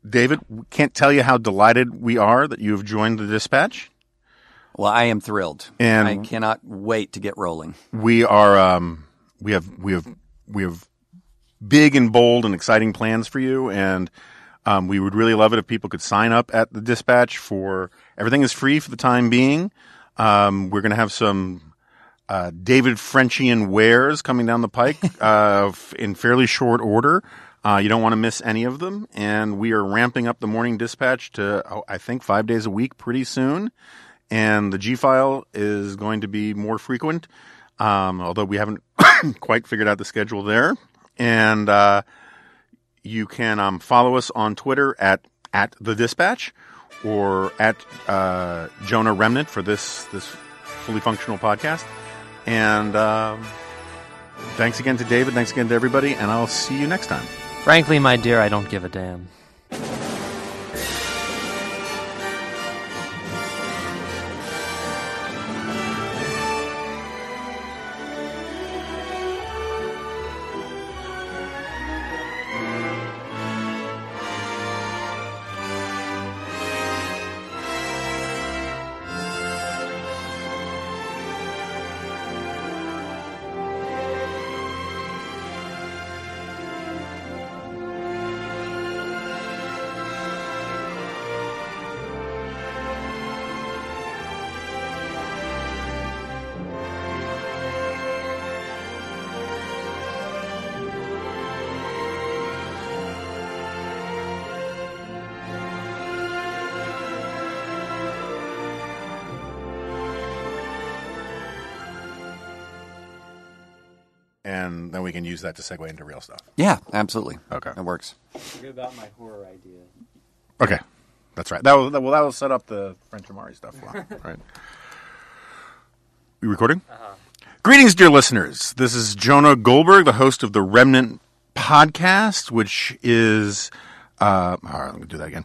David, can't tell you how delighted we are that you have joined the dispatch. well, I am thrilled, And- I cannot wait to get rolling. We are. Um, we have. We have. We have big and bold and exciting plans for you, and um, we would really love it if people could sign up at the dispatch for everything is free for the time being. Um, we're going to have some uh, David Frenchian wares coming down the pike uh, in fairly short order. Uh, you don't want to miss any of them, and we are ramping up the morning dispatch to oh, I think five days a week pretty soon. And the G file is going to be more frequent, um, although we haven't quite figured out the schedule there. And uh, you can um, follow us on Twitter at at the Dispatch or at uh, Jonah Remnant for this this fully functional podcast. And um, thanks again to David. Thanks again to everybody, and I'll see you next time. Frankly, my dear, I don't give a damn. Use that to segue into real stuff. Yeah, absolutely. Okay. that works. Forget about my horror idea. Okay, that's right. That will well that will set up the French Ahmari stuff. Well, right. We recording? Greetings, dear listeners. This is Jonah Goldberg, the host of the Remnant podcast, which is. Uh, all right, let me do that again.